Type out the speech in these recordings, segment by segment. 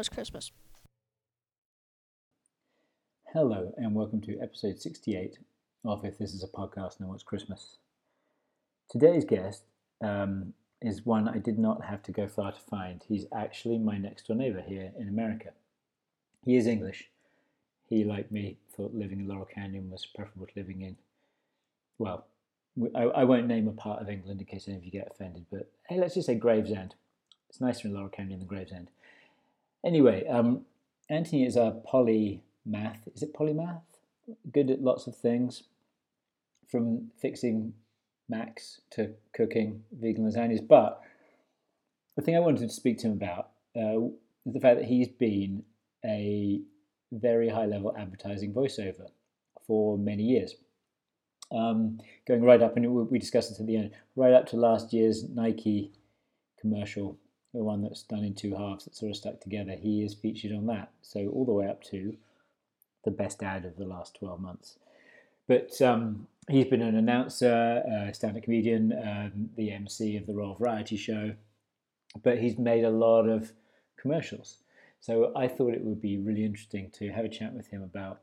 was Christmas. Hello, and welcome to episode 68 of If This Is a Podcast and What's Christmas. Today's guest um, is one I did not have to go far to find. He's actually my next door neighbor here in America. He is English. He, like me, thought living in Laurel Canyon was preferable to living in, well, I, I won't name a part of England in case any of you get offended, but hey, let's just say Gravesend. It's nicer in Laurel Canyon than Gravesend. Anyway, um, Anthony is a polymath. Is it polymath? Good at lots of things, from fixing Macs to cooking vegan lasagnas. But the thing I wanted to speak to him about uh, is the fact that he's been a very high level advertising voiceover for many years. Um, going right up, and we discussed this at the end, right up to last year's Nike commercial, the one that's done in two halves that sort of stuck together. He is featured on that. So all the way up to the best ad of the last 12 months. But um, he's been an announcer, a stand-up comedian, um, the MC of the Royal Variety Show, but he's made a lot of commercials. So I thought it would be really interesting to have a chat with him about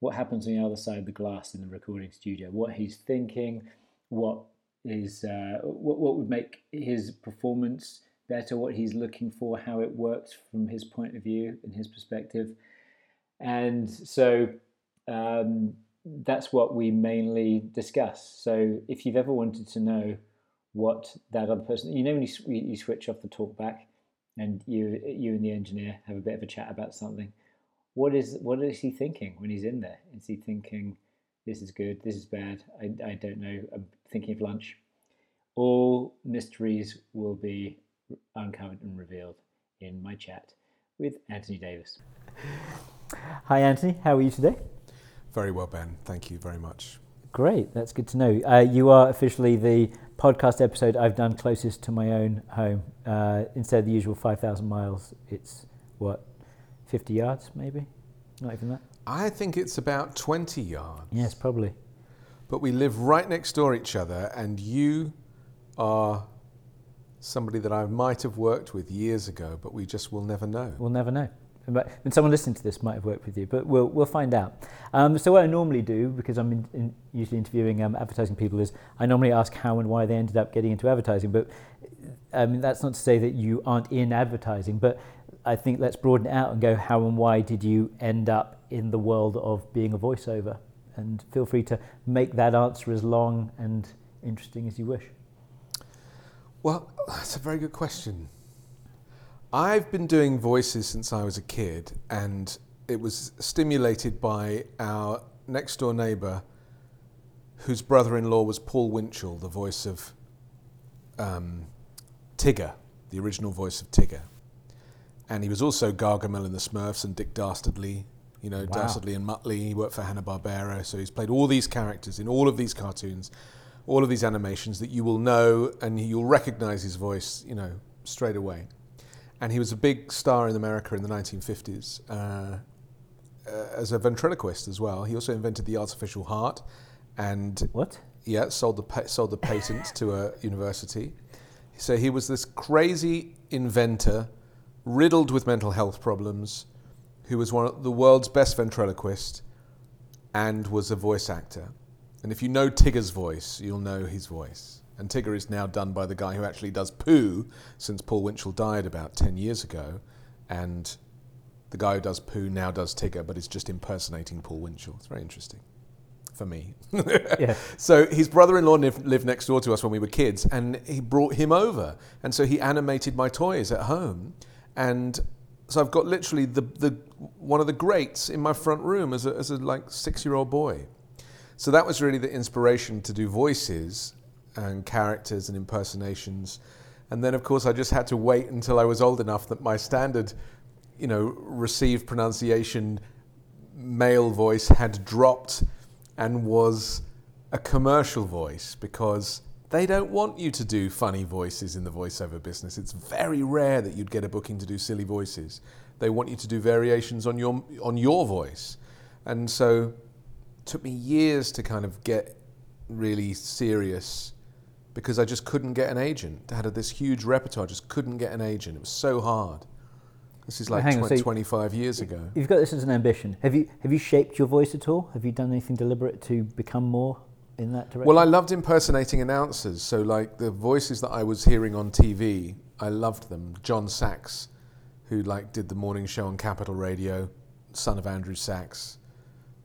what happens on the other side of the glass in the recording studio, what he's thinking, what is uh, what, what would make his performance better, what he's looking for, how it works from his point of view and his perspective. And so um, that's what we mainly discuss. So if you've ever wanted to know what that other person, you know, when you, you switch off the talk back and you you and the engineer have a bit of a chat about something, what is what is he thinking when he's in there? Is he thinking this is good, this is bad? I, I don't know. I'm thinking of lunch. All mysteries will be uncovered and revealed in my chat with Anthony Davis. Hi, Anthony. How are you today? Very well, Ben. Thank you very much. Great. That's good to know. Uh, you are officially the podcast episode I've done closest to my own home. Uh, instead of the usual 5,000 miles, it's what, 50 yards maybe? Not even that? I think it's about 20 yards. Yes, probably. But we live right next door each other, and you are somebody that I might have worked with years ago, but we just will never know. We'll never know. And someone listening to this might have worked with you, but we'll, we'll find out. Um, so what I normally do, because I'm in, in usually interviewing um, advertising people, is I normally ask how and why they ended up getting into advertising. But I mean, that's not to say that you aren't in advertising, but I think let's broaden it out and go how and why did you end up in the world of being a voiceover? And feel free to make that answer as long and interesting as you wish. Well, that's a very good question. I've been doing voices since I was a kid, and it was stimulated by our next door neighbour, whose brother in law was Paul Winchell, the voice of um, Tigger, the original voice of Tigger. And he was also Gargamel in the Smurfs and Dick Dastardly, you know, wow. Dastardly and Muttley. He worked for Hanna-Barbera, so he's played all these characters in all of these cartoons, all of these animations that you will know and you'll recognize his voice, you know, straight away and he was a big star in America in the 1950s uh, uh, as a ventriloquist as well. He also invented the artificial heart, and what? Yeah, sold the pa- sold the patent to a university. So he was this crazy inventor, riddled with mental health problems, who was one of the world's best ventriloquist, and was a voice actor. And if you know Tigger's voice, you'll know his voice. And Tigger is now done by the guy who actually does Pooh, since Paul Winchell died about 10 years ago. And the guy who does Pooh now does Tigger, but is just impersonating Paul Winchell. It's very interesting for me. yeah. So his brother-in-law lived, lived, next door to us when we were kids, and he brought him over, and so he animated my toys at home, and so I've got literally the, the one of the greats in my front room as a, as a like six-year-old boy. So that was really the inspiration to do voices and characters and impersonations. And then, of course, I just had to wait until I was old enough that my standard, you know, received pronunciation male voice had dropped and was a commercial voice because they don't want you to do funny voices in the voiceover business. It's very rare that you'd get a booking to do silly voices. They want you to do variations on your on your voice. And so took me years to kind of get really serious because I just couldn't get an agent. I had this huge repertoire, just couldn't get an agent. It was so hard. This is like so 25 years ago. You've got this as an ambition. Have you have you shaped your voice at all? Have you done anything deliberate to become more in that direction? Well, I loved impersonating announcers. So, like the voices that I was hearing on TV, I loved them. John Sachs, who like did the morning show on Capital Radio, son of Andrew Sachs.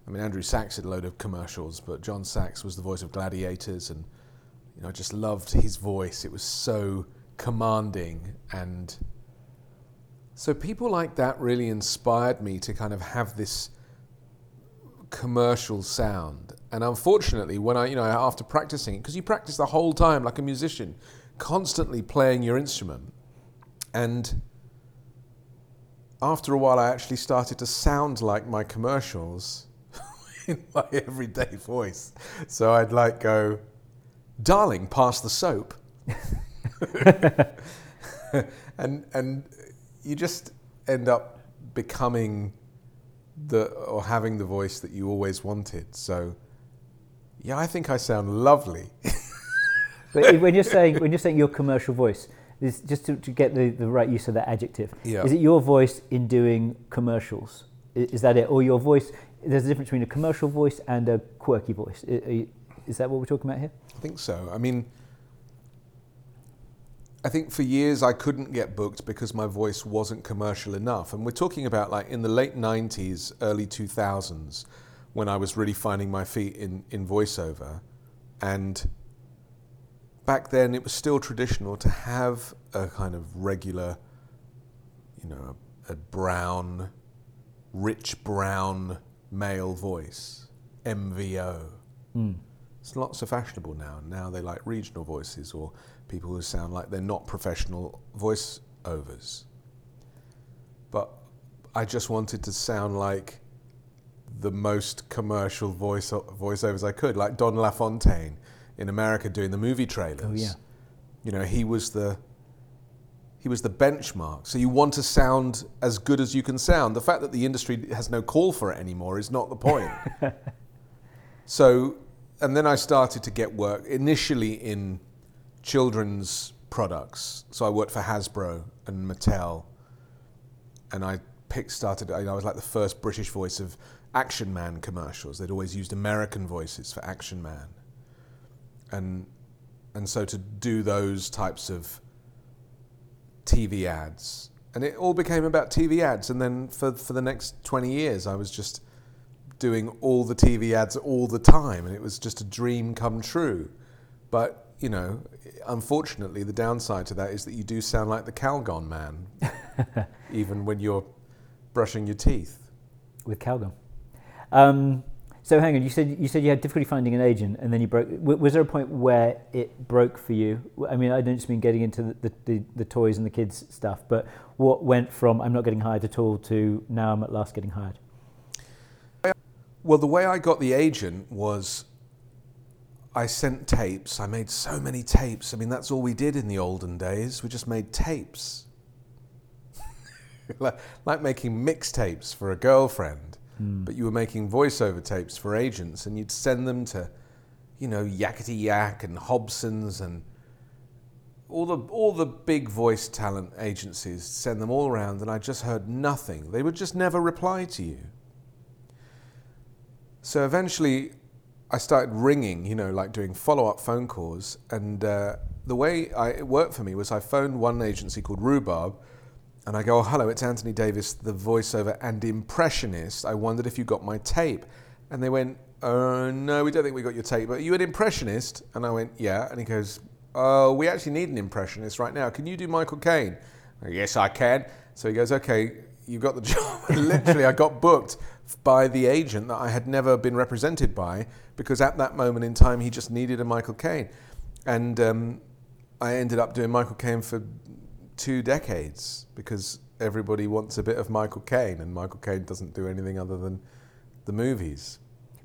I mean, Andrew Sachs did a load of commercials, but John Sachs was the voice of Gladiators, and you know, I just loved his voice. It was so commanding, and so people like that really inspired me to kind of have this commercial sound. And unfortunately, when I, you know, after practicing because you practice the whole time like a musician, constantly playing your instrument, and after a while, I actually started to sound like my commercials in my everyday voice. So I'd like go, "Darling, pass the soap," and and you just end up becoming the or having the voice that you always wanted. So yeah, I think I sound lovely. But when you're saying when you're saying your commercial voice, is just to, to get the, the right use of that adjective. Yeah. Is it your voice in doing commercials? I- Is that it, or your voice? There's a difference between a commercial voice and a quirky voice. Is that what we're talking about here? I think so. I mean, I think for years I couldn't get booked because my voice wasn't commercial enough. And we're talking about like in the late 90s, early 2000s, when I was really finding my feet in, in voiceover. And back then it was still traditional to have a kind of regular, you know, a, a brown, rich brown male voice, MVO. Hmm. It's not so fashionable now. Now they like regional voices or people who sound like they're not professional voiceovers. But I just wanted to sound like the most commercial voice voiceovers I could, like Don LaFontaine in America doing the movie trailers. Oh, yeah. You know, he was the he was the benchmark. So you want to sound as good as you can sound. The fact that the industry has no call for it anymore is not the point. so, and then I started to get work initially in children's products. So I worked for Hasbro and Mattel, and I picked started. I was like the first British voice of Action Man commercials. They'd always used American voices for Action Man, and and so to do those types of TV ads, and it all became about TV ads. And then for for the next twenty years, I was just doing all the TV ads all the time, and it was just a dream come true. But you know, unfortunately, the downside to that is that you do sound like the Calgon man, even when you're brushing your teeth. with Calgon. Um, so hang on, you said you said you had difficulty finding an agent, and then you broke. Was there a point where it broke for you? I mean, I don't just mean getting into the, the, the, the toys and the kids stuff, but what went from I'm not getting hired at all to now I'm at last getting hired. Well, the way I got the agent was I sent tapes. I made so many tapes. I mean, that's all we did in the olden days. We just made tapes. like, like making mixtapes for a girlfriend, but you were making voiceover tapes for agents, and you'd send them to, you know, Yakety Yak and Hobson's and all the all the big voice talent agencies. Send them all around, and I just heard nothing. They would just never reply to you. So eventually, I started ringing, you know, like doing follow up phone calls. And uh, the way I, it worked for me was I phoned one agency called Rhubarb, and I go, oh, hello, it's Anthony Davis, the voiceover and impressionist. I wondered if you got my tape. And they went, uh, no, we don't think we got your tape, but are you an impressionist? And I went, yeah. And he goes, oh, we actually need an impressionist right now. Can you do Michael Caine? I go, yes, I can. So he goes, okay, you got the job. Literally, I got booked by the agent that I had never been represented by because at that moment in time, he just needed a Michael Caine. And um, I ended up doing Michael Caine for two decades because everybody wants a bit of Michael Caine, and Michael Caine doesn't do anything other than the movies.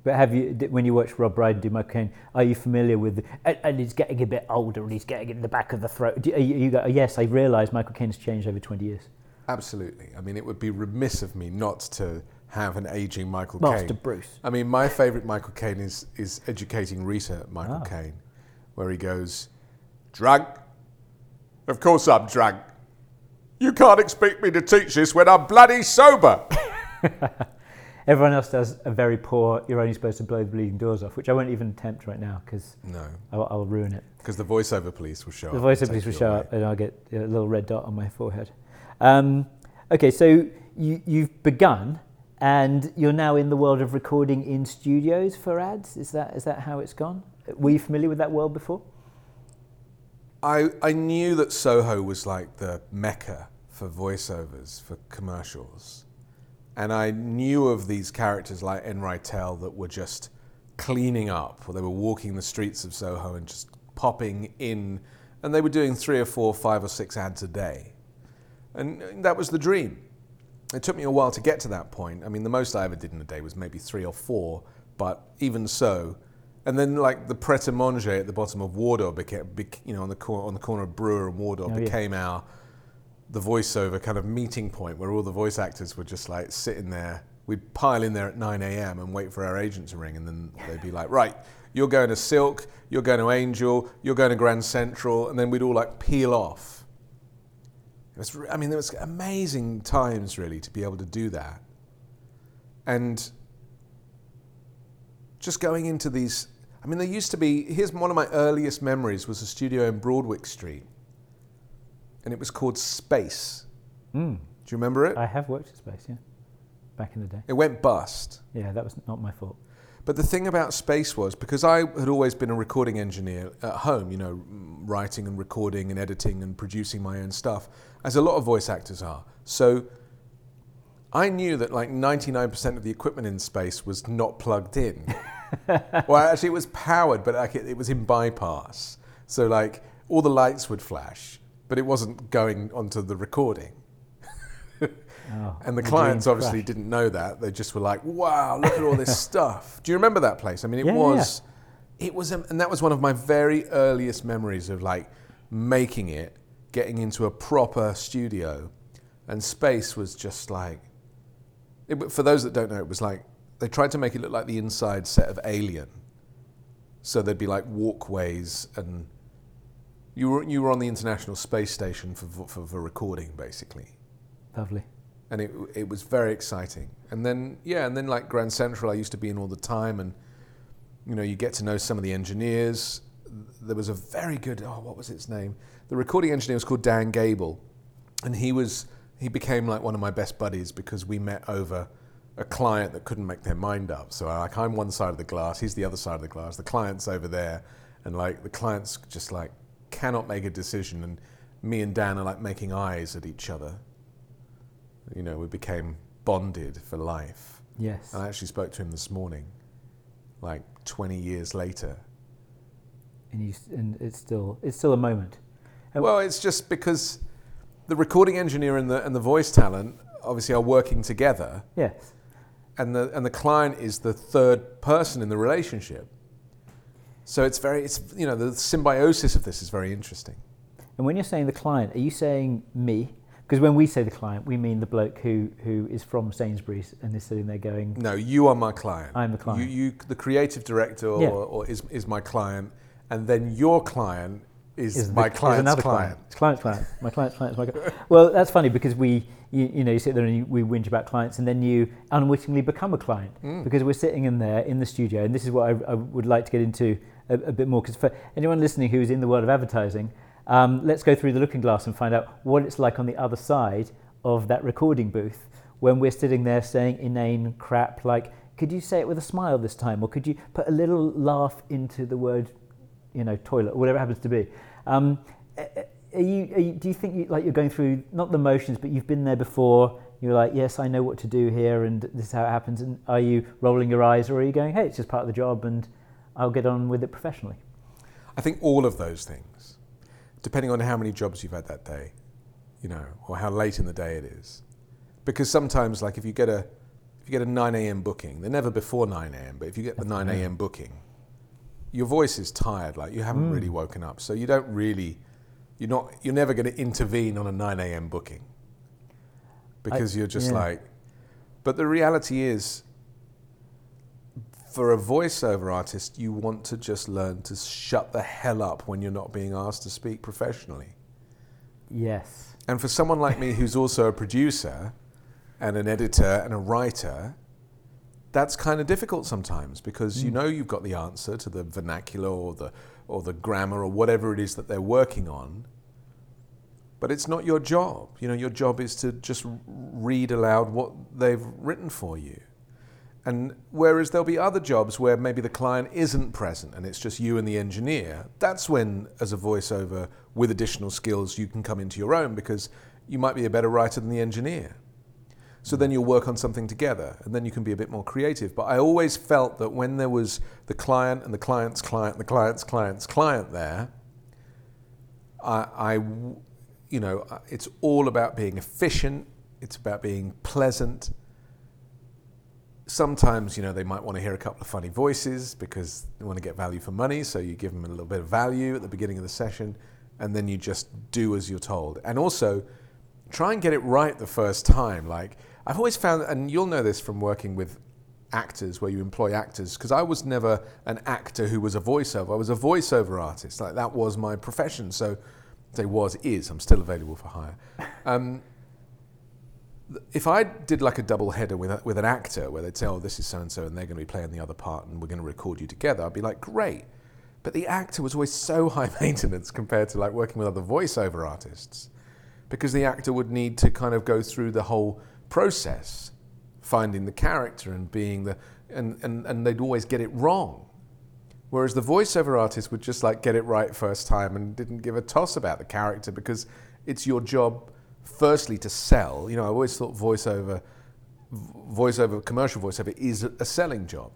But have you, when you watch Rob Brydon do Michael Caine, are you familiar with, and, and he's getting a bit older and he's getting in the back of the throat? Do, you, you go, yes, I realise Michael Caine's changed over 20 years. Absolutely. I mean, it would be remiss of me not to have an aging Michael Caine. Master. Bruce. I mean, my favourite Michael Caine is, is Educating Rita Michael Caine, Ah. You can't expect me to teach this when I'm bloody sober. Everyone else does a very poor. You're only supposed to blow the bleeding doors off, which I won't even attempt right now because No, I'll, I'll ruin it. because the voiceover police will show The up. The voiceover police will show away. up, and I'll get a little red dot on my forehead. Um, okay, so you, you've begun, and you're now in the world of recording in studios for ads. Is that is that how it's gone? Were you familiar with that world before? I, I knew that Soho was like the mecca for voiceovers for commercials. And I knew of these characters like Enn Reitel that were just cleaning up, or they were walking the streets of Soho and just popping in, and they were doing three or four, five or six ads a day. And uh, that was the dream. It took me a while to get to that point. I mean, the most I ever did in a day was maybe three or four, but even so. And then, like the Pret a Manger at the bottom of Wardour became, bec- you know, on the cor- on the corner of Brewer and Wardour Oh, yeah. became our the voiceover kind of meeting point where all the voice actors were just like sitting there. We'd pile in there at 9 a.m. and wait for our agent to ring, and then they'd be like, "Right, you're going to Silk, you're going to Angel, you're going to Grand Central," and then we'd all like peel off. It was, I mean, there was amazing times really to be able to do that, and just going into these. I mean, there used to be. Here's one of my earliest memories was a studio in Broadwick Street, and it was called Space. Mm. Do you remember it? I have worked at Space, yeah, back in the day. It went bust. Yeah, that was not my fault. But the thing about space was because I had always been a recording engineer at home, you know, writing and recording and editing and producing my own stuff, as a lot of voice actors are. So I knew that like 99% of the equipment in space was not plugged in. well, actually, it was powered, but like it, it was in bypass. So like all the lights would flash, but it wasn't going onto the recording. Oh, And the clients obviously crashed. didn't know that. They just were like, "Wow, look at all this stuff." Do you remember that place? I mean, it Yeah, yeah, was, it was, um, and that was one of my very earliest memories of like making it, getting into a proper studio, and space was just like. It, for those that don't know, it was like they tried to make it look like the inside set of Alien. So there'd be like walkways, and you were you were on the International Space Station for for, for recording, basically Lovely. and it it was very exciting. And then yeah, and then like Grand Central, I used to be in all the time, and you know you get to know some of the engineers. There was a very good oh what was his name? The recording engineer was called Dan Gable, and he was he became like one of my best buddies because we met over a client that couldn't make their mind up. So like I'm one side of the glass, he's the other side of the glass. The client's over there, and like the client's just like cannot make a decision, and me and Dan are like making eyes at each other you know, we became bonded for life. Yes. And I actually spoke to him this morning, like 20 years later. and you and it's still it's still a moment. Oh. Well, it's just because the recording engineer and the, and the voice talent obviously are working together, Yes. And the, and the client is the third person in the relationship. So it's very, it's, you know, the symbiosis of this is very interesting. And when you're saying the client, are you saying me? Because when we say the client, we mean the bloke who, who is from Sainsbury's and is sitting there going, No, you are my client. I'm the client. You, you the creative director or, Yeah. or is, is my client, and then your client is, is my the, is client's another client. client. It's client's client. My client's client is my client. Well, that's funny because we, you, you know, you sit there and you, we whinge about clients, and then you unwittingly become a client Mm. because we're sitting in there in the studio, and this is what I, I would like to get into a, a bit more. Because for anyone listening who's in the world of advertising, um, let's go through the looking glass and find out what it's like on the other side of that recording booth when we're sitting there saying inane crap like, "Could you say it with a smile this time?" or "Could you put a little laugh into the word you know, toilet, or whatever it happens to be. Um, are you, are you, do you think you, like you're going through not the motions, but you've been there before? You're like, yes, I know what to do here, and this is how it happens. And are you rolling your eyes, or are you going, hey, it's just part of the job, and I'll get on with it professionally? I think all of those things, depending on how many jobs you've had that day, you know, or how late in the day it is. Because sometimes, like if you get a if you get a 9 a.m. booking, they're never before 9 a.m. But if you get the 9 a.m. booking, your voice is tired, like you haven't really hmm. woken up, so you don't really, you're not, you're never going to intervene on a 9 a.m. booking because you're just yeah. like. But the reality is, for a voiceover artist, you want to just learn to shut the hell up when you're not being asked to speak professionally. Yes. And for someone like me who's also a producer and an editor and a writer, that's kind of difficult sometimes because you hmm. know you've got the answer to the vernacular or the or the grammar or whatever it is that they're working on. But it's not your job. You know, your job is to just read aloud what they've written for you. And whereas there'll be other jobs where maybe the client isn't present and it's just you and the engineer, that's when, as a voiceover with additional skills, you can come into your own because you might be a better writer than the engineer. So then you'll work on something together and then you can be a bit more creative. But I always felt that when there was the client and the client's client, the client's client's client there, I, I you know, it's all about being efficient, it's about being pleasant. Sometimes, you know, they might want to hear a couple of funny voices because they want to get value for money, so you give them a little bit of value at the beginning of the session and then you just do as you're told. And also, try and get it right the first time. Like, I've always found, and you'll know this from working with actors where you employ actors, because I was never an actor who was a voiceover. I was a voiceover artist. Like, that was my profession. So, say was, is, I'm still available for hire. Um, if I did like a double header with, a, with an actor where they'd say, oh, this is so and so, and they're going to be playing the other part, and we're going to record you together, I'd be like, great. But the actor was always so high maintenance compared to like working with other voiceover artists because the actor would need to kind of go through the whole process, finding the character and being the, and, and, and they'd always get it wrong. Whereas the voiceover artist would just like get it right first time and didn't give a toss about the character because it's your job, firstly, to sell. You know, I always thought voiceover, voiceover, commercial voiceover is a selling job.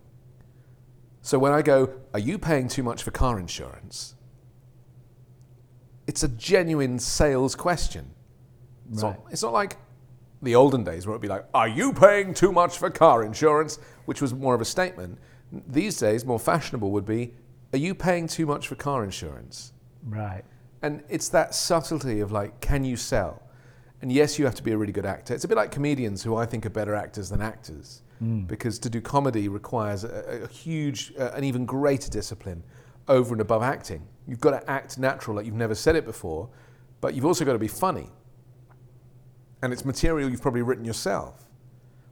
So when I go, Are you paying too much for car insurance? It's a genuine sales question. It's, Right. not, it's not like the olden days where it'd be like, Are you paying too much for car insurance? Which was more of a statement. These days, more fashionable would be, Are you paying too much for car insurance? Right. And it's that subtlety of like, can you sell? And yes, you have to be a really good actor. It's a bit like comedians who I think are better actors than actors. Because to do comedy requires a, a huge, uh, an even greater discipline over and above acting. You've got to act natural, like you've never said it before, but you've also got to be funny. And it's material you've probably written yourself.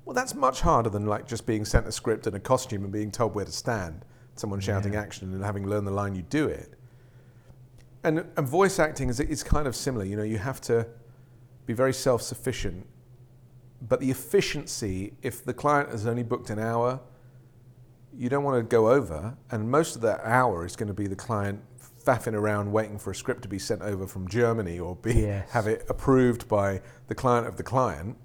Well, that's much harder than like just being sent a script and a costume and being told where to stand, someone shouting Yeah. action and having learned the line, you do it. And, and voice acting is, is kind of similar. You know, you have to be very self sufficient. But the efficiency, if the client has only booked an hour, you don't want to go over. And most of that hour is going to be the client faffing around waiting for a script to be sent over from Germany or be, Yes. have it approved by the client of the client.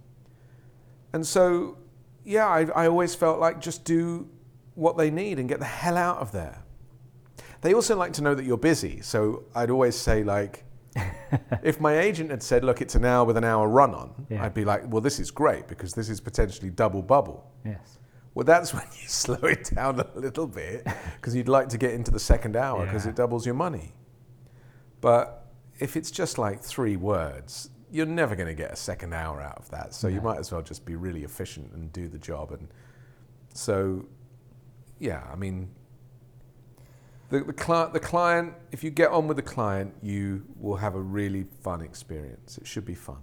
And so, yeah, I, I always felt like just do what they need and get the hell out of there. They also like to know that you're busy. So I'd always say, like, if my agent had said, look, it's an hour with an hour run on, Yeah. I'd be like, well, this is great because this is potentially double bubble. Yes. Well, that's when you slow it down a little bit because you'd like to get into the second hour because Yeah. it doubles your money. But if it's just like three words, you're never going to get a second hour out of that. So you might as well just be really efficient and do the job. And so, yeah, I mean, the, the, cli- the client, if you get on with the client, you will have a really fun experience. It should be fun.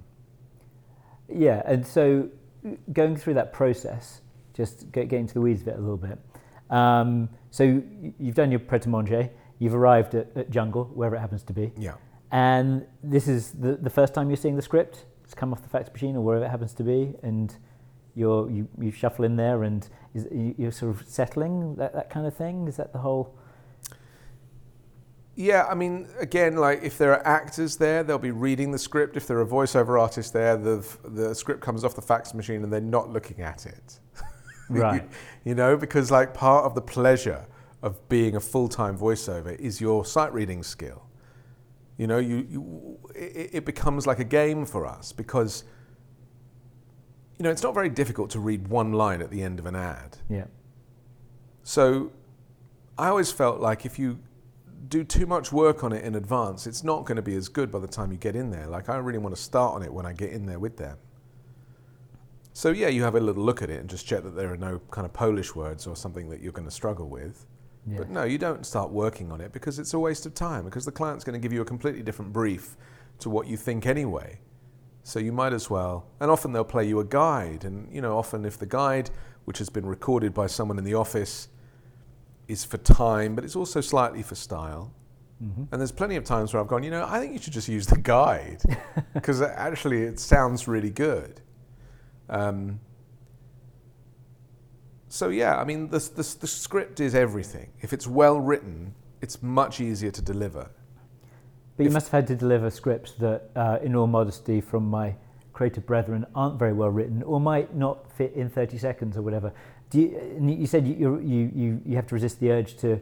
Yeah, and so going through that process, just get, get into the weeds of it a little bit. Um, so you've done your pret a manger, you've arrived at, at Jungle, wherever it happens to be, Yeah. and this is the, the first time you're seeing the script. It's come off the fax machine or wherever it happens to be, and you're, you, you shuffle in there and is, you- you're sort of settling, that, that kind of thing? Is that the whole... Yeah, I mean, again, like if there are actors there, they'll be reading the script. If there are voiceover artists there, the the script comes off the fax machine and they're not looking at it. Right. you know, because like part of the pleasure of being a full time voiceover is your sight reading skill. You know, you, you it, it becomes like a game for us because you know it's not very difficult to read one line at the end of an ad. Yeah. So I always felt like if you do too much work on it in advance, it's not going to be as good by the time you get in there. Like I really want to start on it when I get in there with them. So yeah, you have a little look at it and just check that there are no kind of Polish words or something that you're going to struggle with. Yeah. But no, you don't start working on it because it's a waste of time because the client's going to give you a completely different brief to what you think anyway. So you might as well. And often they'll play you a guide. And, you know, often if the guide, which has been recorded by someone in the office, is for time, but it's also slightly for style. Mm-hmm. And there's plenty of times where I've gone, you know, I think you should just use the guide because actually it sounds really good. Um, so yeah, I mean, the, the, the script is everything. If it's well written, it's much easier to deliver. But you If- must have had to deliver scripts that, uh, in all modesty, from my creative brethren, aren't very well written or might not fit in 30 seconds or whatever. Do you, you said you, you, you, you have to resist the urge to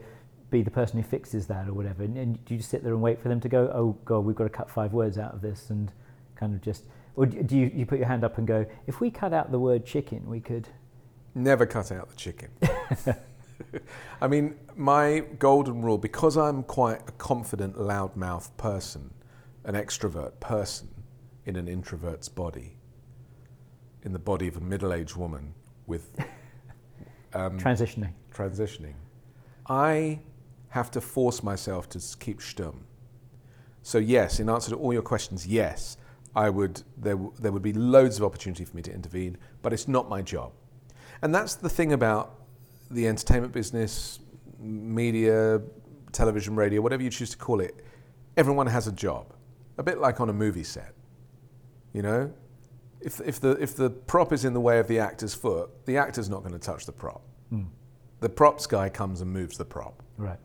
be the person who fixes that or whatever. And, and do you just sit there and wait for them to go, oh, God, we've got to cut five words out of this and kind of just. Or do you, you put your hand up and go, if we cut out the word chicken, we could. Never cut out the chicken. I mean, my golden rule, because I'm quite a confident, loudmouth person, an extrovert person in an introvert's body, in the body of a middle aged woman with um, Transitioning. transitioning, I have to force myself to keep stum. So yes, in answer to all your questions, yes, I would. There, there would be loads of opportunity for me to intervene, but it's not my job. And that's the thing about the entertainment business, media, television, radio, whatever you choose to call it. Everyone has a job, a bit like on a movie set. You know, if if the if the prop is in the way of the actor's foot, the actor's not going to touch the prop. Mm. The props guy comes and moves the prop. Right.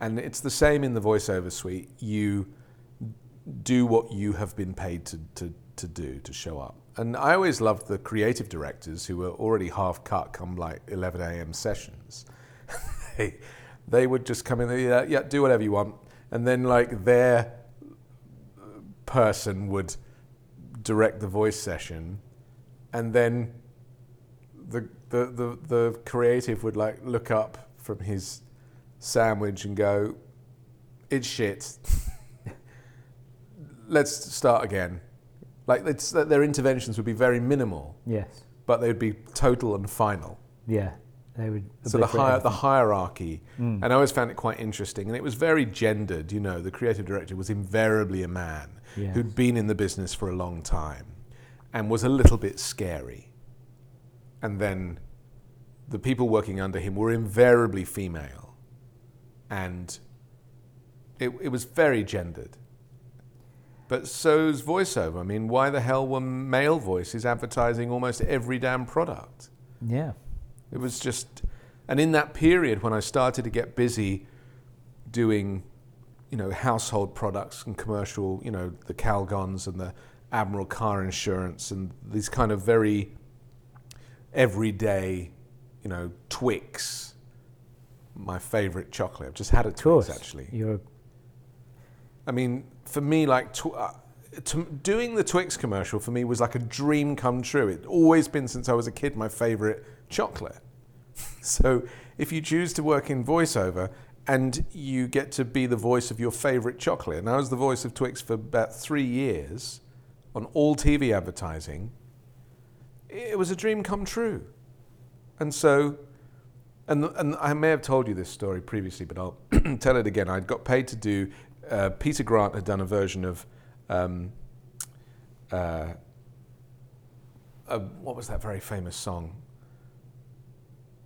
And it's the same in the voiceover suite. You do what you have been paid to, to, to do, to show up. And I always loved the creative directors who were already half cut come like 11 a.m. sessions. they, they would just come in, yeah, yeah, do whatever you want. And then like their uh, person would direct the voice session. And then the, the, the, the creative would like look up from his sandwich and go, it's shit. Let's start again. Like it's, their interventions would be very minimal, Yes. but they would be total and final. Yeah. They would. So the, hi- the hierarchy, Mm. and I always found it quite interesting, and it was very gendered. You know, the creative director was invariably a man Yes. who'd been in the business for a long time, and was a little bit scary. And then, the people working under him were invariably female, and it, it was very gendered. But so's voiceover. I mean, why the hell were male voices advertising almost every damn product? Yeah. It was just, and in that period when I started to get busy doing, you know, household products and commercial, you know, the Calgons and the Admiral Car Insurance and these kind of very everyday, you know, Twix. My favorite chocolate. I've just had a Twix actually. You're. I mean, for me, like tw- uh, to, doing the Twix commercial for me was like a dream come true. It's always been since I was a kid my favorite chocolate. so if you choose to work in voiceover and you get to be the voice of your favorite chocolate, and I was the voice of Twix for about three years on all TV advertising, it was a dream come true. And so, and, and I may have told you this story previously, but I'll tell it again. I got paid to do, uh, Peter Grant had done a version of, um, uh, uh, what was that very famous song?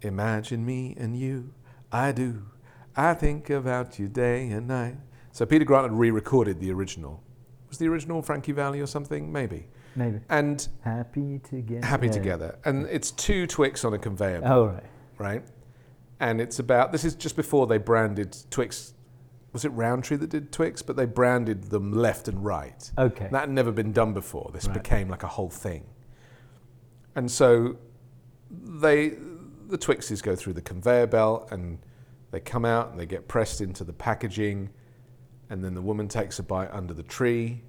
Imagine me and you, I do. I think about you day and night. So Peter Grant had re recorded the original. Was the original Frankie Valli or something? Maybe. Maybe. And Happy together. Happy Together. And it's two Twix on a conveyor belt Oh, right. right? And it's about this is just before they branded Twix. Was it Rowntree that did Twix? But they branded them left and right. Okay. That had never been done before. This Right. became like a whole thing. And so they the Twixes go through the conveyor belt and they come out and they get pressed into the packaging and then the woman takes a bite under the tree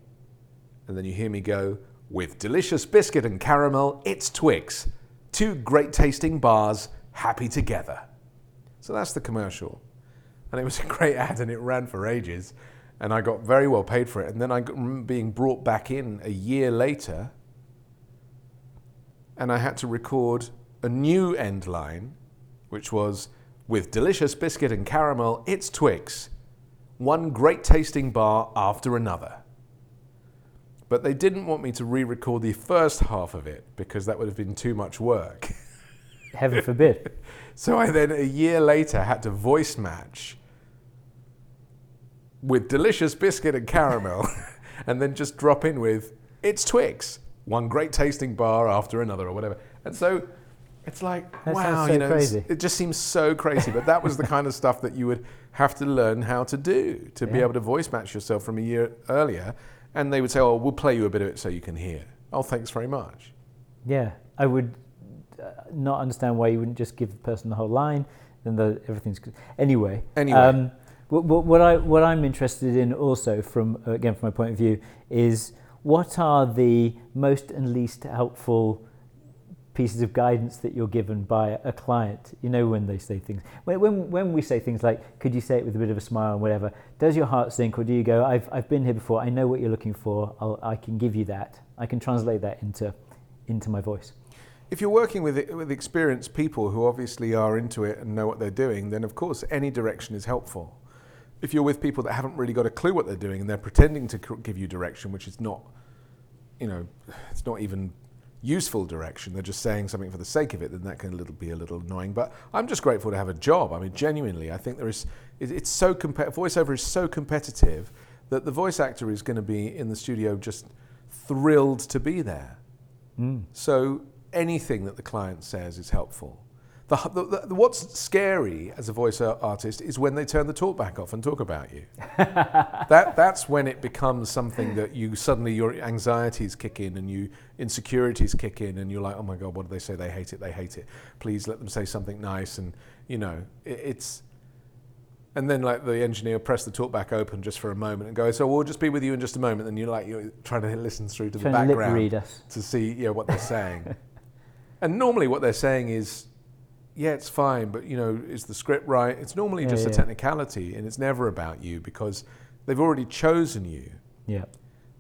and then you hear me go with delicious biscuit and caramel it's Twix two great tasting bars happy together so that's the commercial and it was a great ad and it ran for ages and I got very well paid for it and then I remember being brought back in a year later and I had to record a new end line, which was with delicious biscuit and caramel, it's Twix. One great tasting bar after another. But they didn't want me to re-record the first half of it because that would have been too much work. Heaven forbid. So I then, a year later, had to voice match with delicious biscuit and caramel, and then just drop in with it's Twix, one great tasting bar after another, or whatever. And so it's like, That wow, so you know, it just seems so crazy. But that was the kind of stuff that you would have to learn how to do to be able to voice match yourself from a year earlier. And they would say, oh, we'll play you a bit of it so you can hear. Oh, thanks very much. Yeah, I would uh, not understand why you wouldn't just give the person the whole line, then the, everything's good. Anyway, Anyway. um, what, what, what I what I'm interested in also from again from my point of view is what are the most and least helpful pieces of guidance that you're given by a client? You know when they say things when, when, when we say things like could you say it with a bit of a smile? and whatever does your heart sink or do you go I've, I've been here before. I know what you're looking for. I'll, I can give you that. I can translate that into into my voice. If you're working with with experienced people who obviously are into it and know what they're doing, then of course any direction is helpful. If you're with people that haven't really got a clue what they're doing and they're pretending to give you direction, which is not, you know, it's not even useful direction. They're just saying something for the sake of it. Then that can a little be a little annoying. But I'm just grateful to have a job. I mean, genuinely, I think there is. It, it's so voiceover is so competitive that the voice actor is going to be in the studio just thrilled to be there. Hmm. So anything that the client says is helpful. The, the, the, what's scary as a voice artist is when they turn the talkback off and talk about you. that, that's when it becomes something that you suddenly your anxieties kick in and you insecurities kick in and you're like, oh my god, what do they say? They hate it. They hate it. Please let them say something nice. And you know, it, it's and then like the engineer press the talkback open just for a moment and go, so we'll just be with you in just a moment. And you're like you're trying to listen through to the trying to background us to see you know, what they're saying. and normally what they're saying is, yeah, it's fine, but you know, is the script right? It's normally Yeah, just a technicality, and it's never about you because they've already chosen you. yeah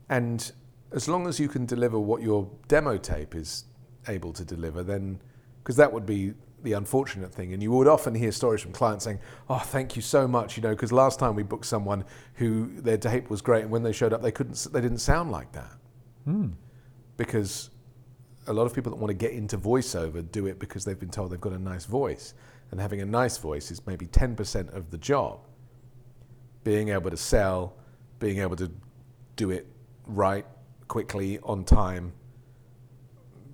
And as long as you can deliver what your demo tape is able to deliver, then because that would be the unfortunate thing. And you would often hear stories from clients saying, "Oh, thank you so much," you know, because last time we booked someone who their tape was great, and when they showed up, they couldn't, they didn't sound like that hmm. because a lot of people that want to get into voiceover do it because they've been told they've got a nice voice. And having a nice voice is maybe 10% of the job. Being able to sell, being able to do it right, quickly, on time,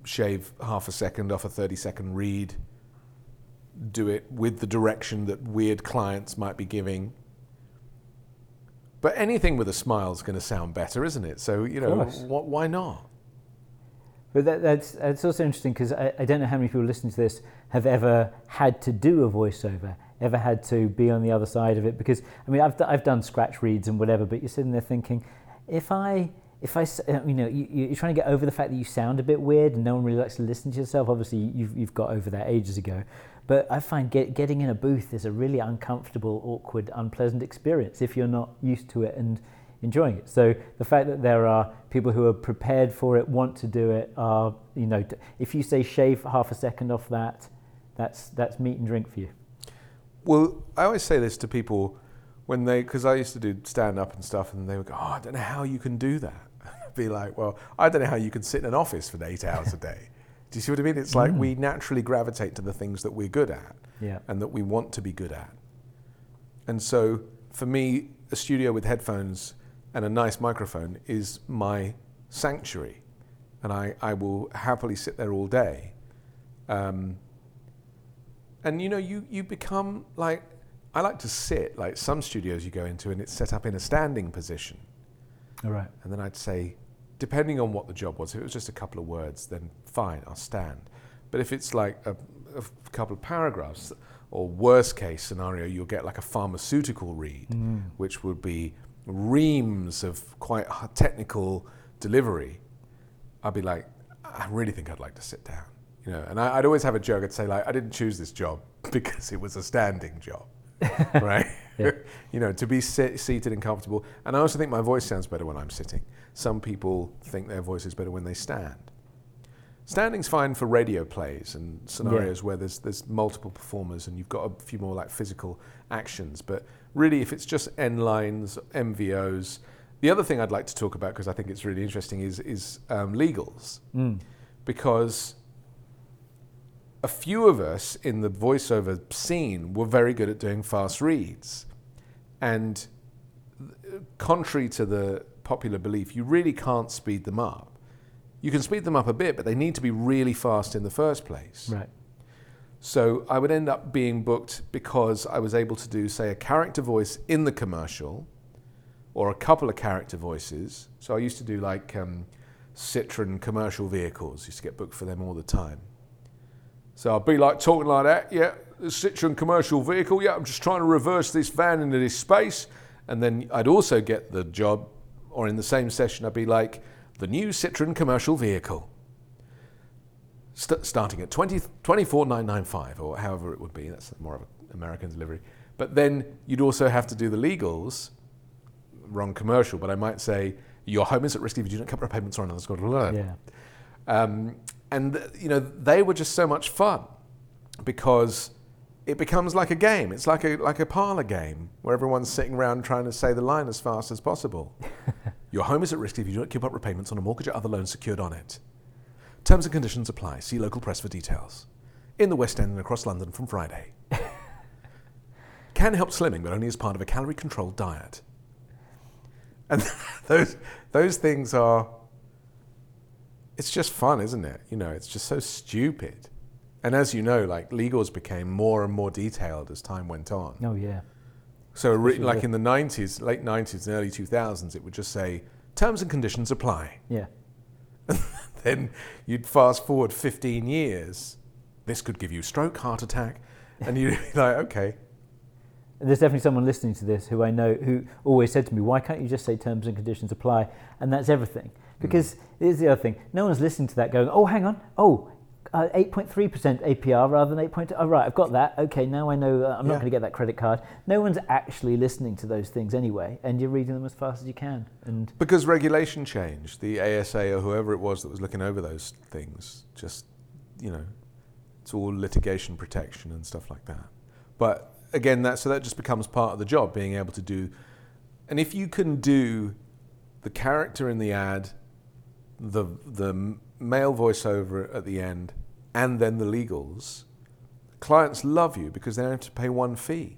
shave half a second off a 30 second read, do it with the direction that weird clients might be giving. But anything with a smile is going to sound better, isn't it? So, you know, wh- why not? But that, that's that's also interesting because I, I don't know how many people listening to this have ever had to do a voiceover, ever had to be on the other side of it. Because I mean, I've I've done scratch reads and whatever, but you're sitting there thinking, if I if I you know you, you're trying to get over the fact that you sound a bit weird and no one really likes to listen to yourself. Obviously, you've you've got over that ages ago. But I find get, getting in a booth is a really uncomfortable, awkward, unpleasant experience if you're not used to it and enjoying it. So the fact that there are people who are prepared for it, want to do it, are you know, if you say shave half a second off that, that's that's meat and drink for you. Well, I always say this to people when they, because I used to do stand up and stuff, and they would go, Oh, I don't know how you can do that. Be like, Well, I don't know how you can sit in an office for eight hours a day. Do you see what I mean? It's like mm. we naturally gravitate to the things that we're good at Yeah. and that we want to be good at. And so for me, a studio with headphones and a nice microphone is my sanctuary. And I, I will happily sit there all day. Um, and you know, you, you become like, I like to sit, like some studios you go into and it's set up in a standing position. All right. And then I'd say, depending on what the job was, if it was just a couple of words, then fine, I'll stand. But if it's like a, a couple of paragraphs, or worst case scenario, you'll get like a pharmaceutical read, which would be reams of quite technical delivery. I'd be like, I really think I'd like to sit down. You know, and I, I'd always have a joke. I'd say like, I didn't choose this job because it was a standing job, right? Yeah. you know, to be sit, seated and comfortable. And I also think my voice sounds better when I'm sitting. Some people think their voice is better when they stand. Standing's fine for radio plays and scenarios where there's there's multiple performers and you've got a few more like physical actions. But really, if it's just N lines, MVOs, The other thing I'd like to talk about because I think it's really interesting is is um, legals, because a few of us in the voiceover scene were very good at doing fast reads, and uh, contrary to the popular belief, you really can't speed them up. You can speed them up a bit, but they need to be really fast in the first place. Right. So I would end up being booked because I was able to do, say, a character voice in the commercial or a couple of character voices. So I used to do like um, Citroen commercial vehicles, used to get booked for them all the time. So I'd be like talking like that, yeah, the Citroen commercial vehicle, yeah, I'm just trying to reverse this van into this space. And then I'd also get the job, or in the same session, I'd be like, the new Citroen commercial vehicle st- starting at 20, 24,995 or however it would be. That's more of an American delivery. But then you'd also have to do the legals. Wrong commercial, but I might say your home is at risk if you do not cover up payments or another score. Yeah. Um, and you know they were just so much fun because it becomes like a game. It's like a like a parlor game where everyone's sitting around trying to say the line as fast as possible. Your home is at risk if you do not keep up repayments on a mortgage or other loan secured on it. Terms and conditions apply. See local press for details. In the West End and across London from Friday. Can help slimming, but only as part of a calorie controlled diet. And those those things are it's just fun, isn't it? You know, it's just so stupid. And as you know, like legals became more and more detailed as time went on. Oh yeah. So, re- like in the 90s, late 90s and early 2000s, it would just say terms and conditions apply. Yeah. Then you'd fast forward 15 years. This could give you stroke, heart attack, and you'd be like, okay, There's definitely someone listening to this who I know who always said to me, "Why can't you just say terms and conditions apply?" And that's everything. Mm. Because here's the other thing: no one's listening to that, going, "Oh, hang on, oh." Uh, 8.3% APR rather than 8. Oh, right, I've got that. Okay, now I know uh, I'm not going to get that credit card. No one's actually listening to those things anyway, and you're reading them as fast as you can. And because regulation changed. The ASA or whoever it was that was looking over those things just, you know, it's all litigation protection and stuff like that. But again, that so that just becomes part of the job, being able to do. And if you can do the character in the ad, the the male voiceover at the end, and then the legals, clients love you because they don't have to pay one fee.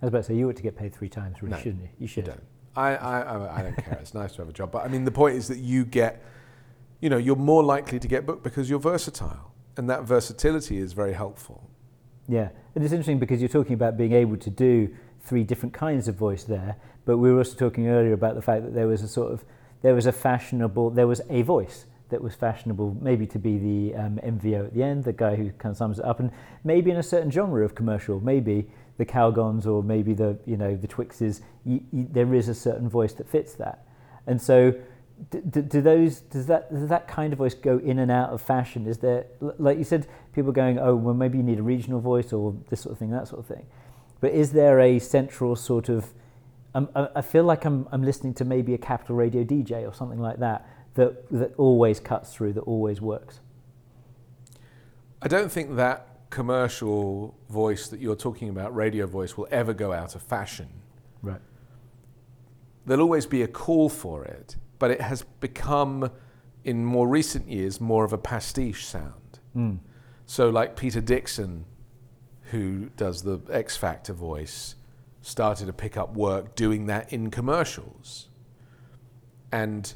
I was about to say, you ought to get paid three times, really, No, shouldn't you? You should. don't. I, I, I, I don't care. It's nice to have a job. But I mean, the point is that you get, you know, you're more likely to get booked because you're versatile. And that versatility is very helpful. Yeah, and it's interesting because you're talking about being able to do three different kinds of voice there, but we were also talking earlier about the fact that there was a sort of there was a fashionable there was a voice that was fashionable maybe to be the um, MVO at the end, the guy who kind of sums it up, and maybe in a certain genre of commercial, maybe the Calgons or maybe the you know the Twixes, there is a certain voice that fits that, and so. Do, do, those does that does that kind of voice go in and out of fashion? Is there like you said, people going, oh well, maybe you need a regional voice or this sort of thing, that sort of thing. But is there a central sort of? I, I feel like I'm I'm listening to maybe a capital radio DJ or something like that that that always cuts through, that always works. I don't think that commercial voice that you're talking about, radio voice, will ever go out of fashion. Right. There'll always be a call for it, but it has become, in more recent years, more of a pastiche sound. Mm. So, like Peter Dickson, who does the X Factor voice, started to pick up work doing that in commercials. And,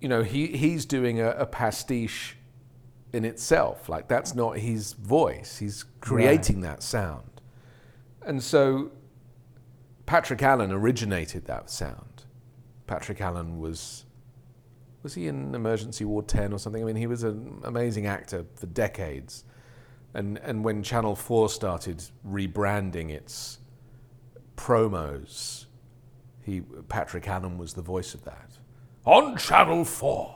you know, he, he's doing a, a pastiche in itself. Like, that's not his voice, he's creating that sound. And so, Patrick Allen originated that sound. Patrick Allen was was he in Emergency Ward 10 or something? I mean, he was an amazing actor for decades. And, and when Channel 4 started rebranding its promos, he, Patrick Allen was the voice of that. On Channel 4!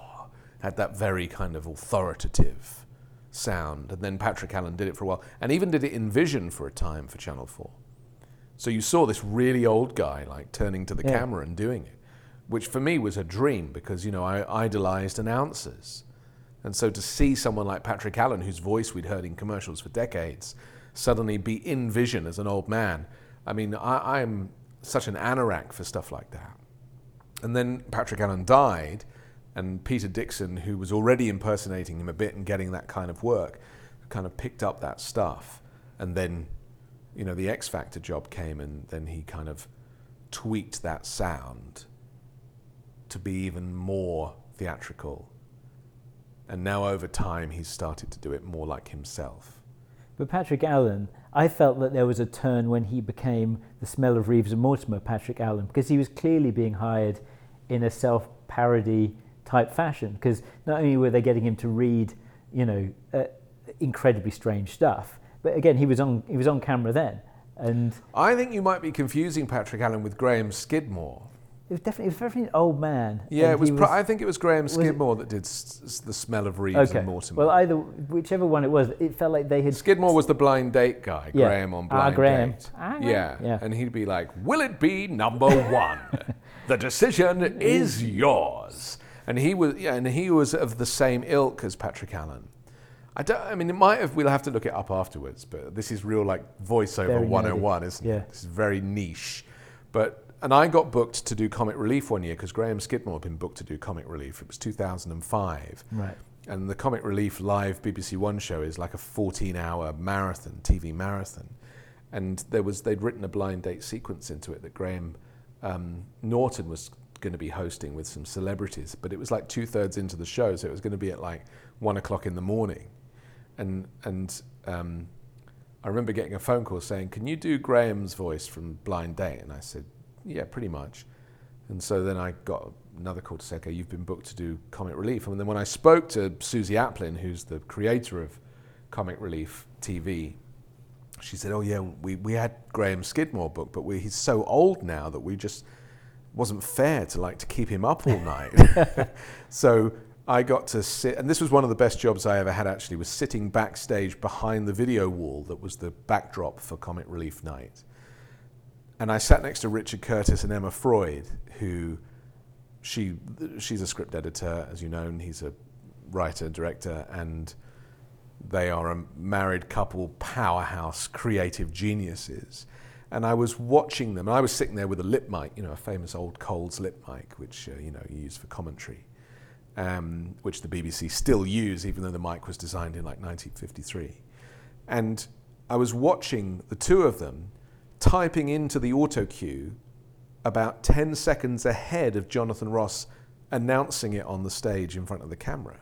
Had that very kind of authoritative sound. And then Patrick Allen did it for a while. And even did it in Vision for a time for Channel 4. So you saw this really old guy like turning to the Yeah. camera and doing it, which for me was a dream because you know I idolized announcers, and so to see someone like Patrick Allen, whose voice we'd heard in commercials for decades, suddenly be in vision as an old man, I mean I, I'm such an anorak for stuff like that. And then Patrick Allen died, and Peter Dickson, who was already impersonating him a bit and getting that kind of work, kind of picked up that stuff. And then, you know, the X Factor job came, and then he kind of tweaked that sound to be even more theatrical. And now, over time, he's started to do it more like himself. But Patrick Allen, I felt that there was a turn when he became the smell of Reeves and Mortimer, Patrick Allen, because he was clearly being hired in a self parody type fashion. Because not only were they getting him to read, you know, uh, incredibly strange stuff, but again, he was on he was on camera then, and I think you might be confusing Patrick Allen with Graham Skidmore. It was definitely, it was definitely an old man. Yeah, it was. Pro- I think it was Graham Skidmore that did s- s- the smell of Reeves okay. and Mortimer. Well, either whichever one it was, it felt like they had Skidmore was the blind date guy. Yeah. Graham on Ah, blind Graham. date. Ah, Graham. yeah. Yeah. and he'd be like, "Will it be number one? the decision is yours." And he was, yeah, and he was of the same ilk as Patrick Allen. I don't. I mean, it might have. We'll have to look it up afterwards. But this is real, like voiceover Very nerdy. 101, isn't Yeah. it? It's very niche. But and I got booked to do comic relief one year because Graham Skidmore had been booked to do comic relief. It was 2005. right. And the Comic Relief live BBC One show is like a 14-hour marathon, TV marathon. And there was they'd written a blind date sequence into it that Graham um, Norton was going to be hosting with some celebrities, but it was like two thirds into the show, so it was going to be at like one o'clock in the morning. And and um, I remember getting a phone call saying, "Can you do Graham's voice from Blind Date?" And I said, "Yeah, pretty much." And so then I got another call to say, okay, you've been booked to do Comic Relief. And then when I spoke to Suzi Aplin, who's the creator of Comic Relief TV, she said, oh yeah, we, we had Graham Skidmore booked, but we, he's so old now that we just wasn't fair to like to keep him up all night. so I got to sit, and this was one of the best jobs I ever had actually, was sitting backstage behind the video wall that was the backdrop for Comic Relief Night. And I sat next to Richard Curtis and Emma Freud, who she she's a script editor, as you know, and he's a writer, director, and they are a married couple, powerhouse, creative geniuses. And I was watching them, and I was sitting there with a lip mic, you know, a famous old Coles lip mic, which uh, you know you use for commentary, um, which the BBC still use, even though the mic was designed in like 1953. And I was watching the two of them typing into the auto cue about 10 seconds ahead of Jonathan Ross announcing it on the stage in front of the camera,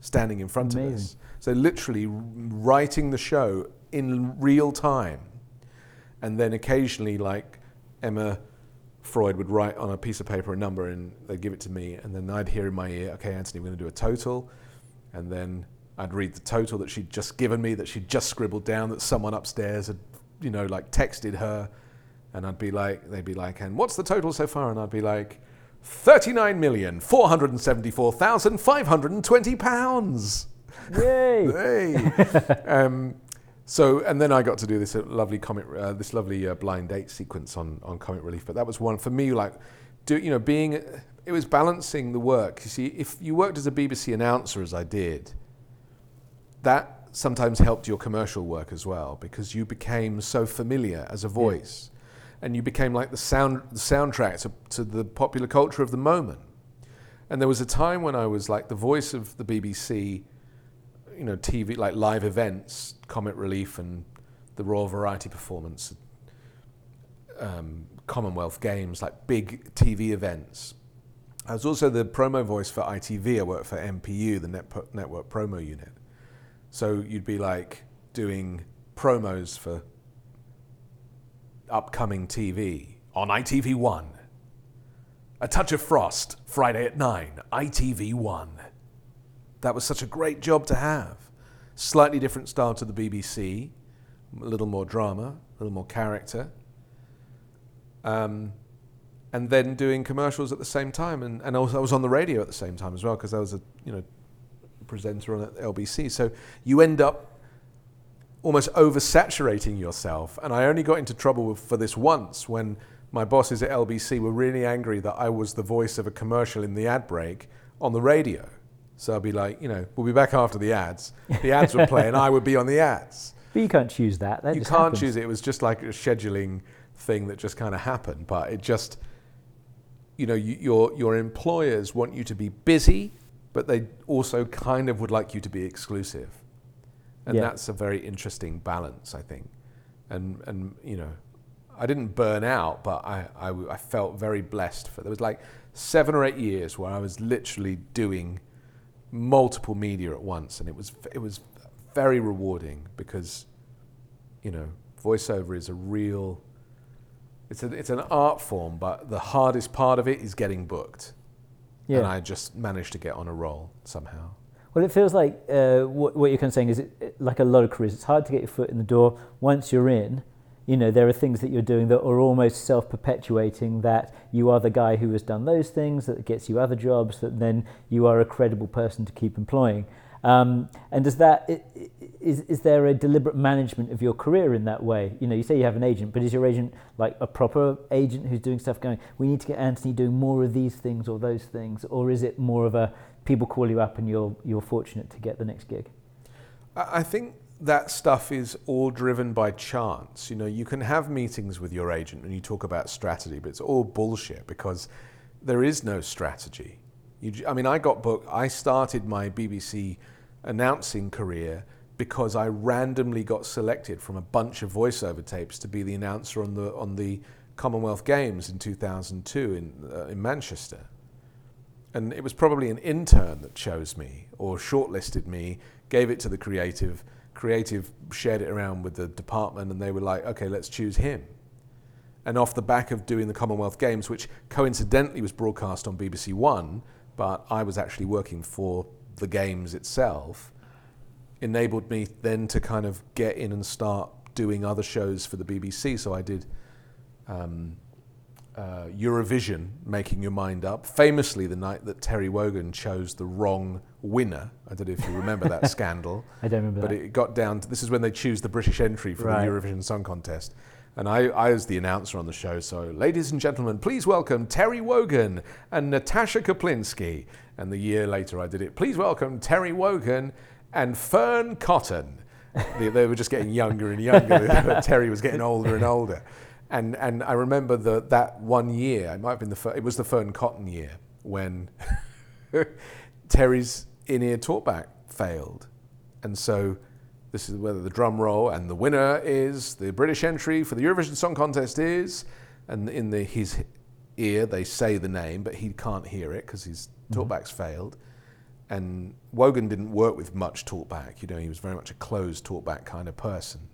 standing in front of us. So, literally writing the show in real time. And then occasionally, like Emma Freud would write on a piece of paper a number and they'd give it to me. And then I'd hear in my ear, okay, Anthony, we're going to do a total. And then I'd read the total that she'd just given me, that she'd just scribbled down, that someone upstairs had, you know, like texted her. And I'd be like, they'd be like, and what's the total so far? And I'd be like, 39,474,520 pounds. Yay! Hey. um, so, and then I got to do this uh, lovely comic, uh, this lovely uh, blind date sequence on, on Comic Relief. But that was one for me, like, do you know, being, it was balancing the work. You see, if you worked as a BBC announcer, as I did, that sometimes helped your commercial work as well because you became so familiar as a voice, and you became like the sound, the soundtrack to, to the popular culture of the moment. And there was a time when I was like the voice of the BBC you know, TV like live events, Comic Relief, and the Royal Variety Performance, um, Commonwealth Games, like big TV events. I was also the promo voice for ITV. I worked for NPU, the net, network promo unit. So you'd be like doing promos for upcoming TV on ITV1. A Touch of Frost, Friday at 9, ITV1 that was such a great job to have. Slightly different style to the BBC, a little more drama, a little more character. Um, and then doing commercials at the same time, and, and also I was on the radio at the same time as well because I was a you know presenter on at LBC. So you end up almost oversaturating yourself. And I only got into trouble with, for this once when my bosses at LBC were really angry that I was the voice of a commercial in the ad break on the radio. So I'd be like, you know, we'll be back after the ads. The ads would play, and I would be on the ads. But you can't choose that. that you can't happens. choose it. It was just like a scheduling thing that just kind of happened, but it just, you know, you, your your employers want you to be busy, but they also kind of would like you to be exclusive, and Yeah. that's a very interesting balance, I think, and and you know, I didn't burn out, but I I felt very blessed for there was like seven or eight years where I was literally doing multiple media at once, and it was it was very rewarding because you know voiceover is a real it's a, it's an art form, but the hardest part of it is getting booked, Yeah. and I just managed to get on a roll somehow. Well, it feels like uh, what, what you're kind of saying is it, it- like a lot of careers. It's hard to get your foot in the door. Once you're in, you know, there are things that you're doing that are almost self-perpetuating. That you are the guy who has done those things that gets you other jobs. That then you are a credible person to keep employing. Um, and does that is is there a deliberate management of your career in that way? You know, you say you have an agent, but is your agent like a proper agent who's doing stuff? Going, we need to get Anthony doing more of these things or those things, or is it more of a people call you up and you're you're fortunate to get the next gig? I think that stuff is all driven by chance. You know, you can have meetings with your agent and you talk about strategy, but it's all bullshit because there is no strategy. You, I mean, I got booked. I started my BBC announcing career because I randomly got selected from a bunch of voiceover tapes to be the announcer on the on the Commonwealth Games in 2002 in uh, in Manchester and it was probably an intern that chose me or shortlisted me, gave it to the creative. Creative shared it around with the department, and they were like, "Okay, let's choose him." And off the back of doing the Commonwealth Games, which coincidentally was broadcast on BBC One, but I was actually working for the games itself, enabled me then to kind of get in and start doing other shows for the BBC. So I did um, uh, Eurovision, Making Your Mind Up, famously the night that Terry Wogan chose the wrong winner. I don't know if you remember that scandal, I don't remember but that. it got down to this is when they choose the British entry for Right. the Eurovision Song Contest. And I, I was the announcer on the show, so ladies and gentlemen, please welcome Terry Wogan and Natasha Kaplinsky. And the year later I did it, please welcome Terry Wogan and Fearne Cotton. they, they were just getting younger and younger. Terry was getting older and older. And, and I remember the, that one year, it might have been the, it was the Fearne Cotton year when Terry's in-ear talkback failed. And so this is whether the drum roll and the winner is the British entry for the Eurovision Song Contest is, and in the, his ear they say the name, but he can't hear it because his mm-hmm. talkback's failed. And Wogan didn't work with much talkback. You know, he was very much a closed talkback kind of person,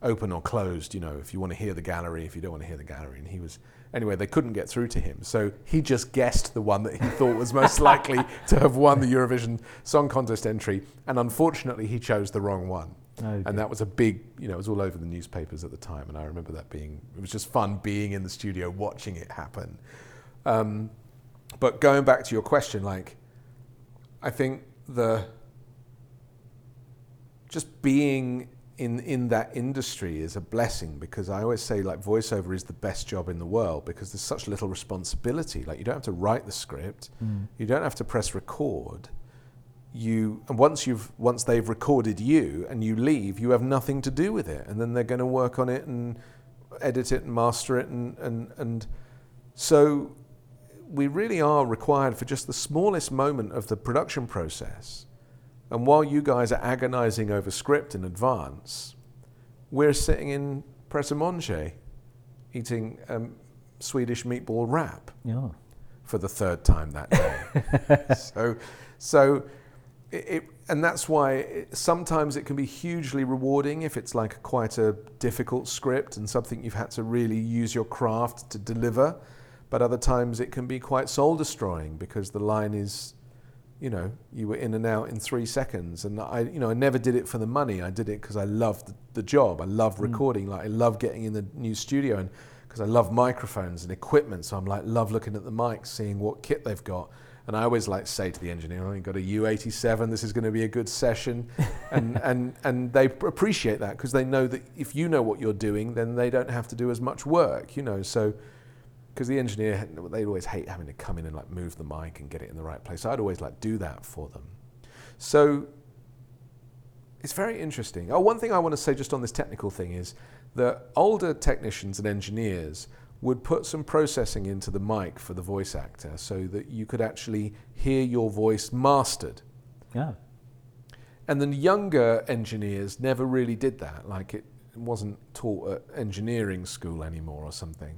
open or closed. You know, if you want to hear the gallery, if you don't want to hear the gallery. And he was anyway. They couldn't get through to him, so he just guessed the one that he thought was most likely to have won the Eurovision Song Contest entry, and unfortunately, he chose the wrong one. Okay. And that was a big, you know, it was all over the newspapers at the time. And I remember that being, it was just fun being in the studio watching it happen. Um, but going back to your question, like, I think the, just being in, in that industry is a blessing because I always say, like, voiceover is the best job in the world because there's such little responsibility. Like, you don't have to write the script, mm. you don't have to press record. You and once you've once they've recorded you and you leave you have nothing to do with it. And then they're going to work on it and edit it and master it and and and so we really are required for just the smallest moment of the production process and while you guys are agonizing over script in advance we're sitting in Pret a Manger eating um, Swedish meatball wrap Yeah. for the third time that day. so, so it, it, and that's why it, sometimes it can be hugely rewarding if it's like quite a difficult script and something you've had to really use your craft to deliver. But other times it can be quite soul destroying because the line is, you know, you were in and out in three seconds. And I, you know, I never did it for the money. I did it because I loved the, the job. I love mm. recording. Like I love getting in the new studio and because I love microphones and equipment. So I'm like, love looking at the mics, seeing what kit they've got. And I always like say to the engineer, "Oh, you've got a U87. This is going to be a good session," and and and they appreciate that because they know that if you know what you're doing, then they don't have to do as much work, you know. So because the engineer they'd always hate having to come in and like move the mic and get it in the right place. I'd always like do that for them. So it's very interesting. Oh, one thing I want to say just on this technical thing is that older technicians and engineers would put some processing into the mic for the voice actor so that you could actually hear your voice mastered. Yeah. And then younger engineers never really did that. Like it wasn't taught at engineering school anymore or something.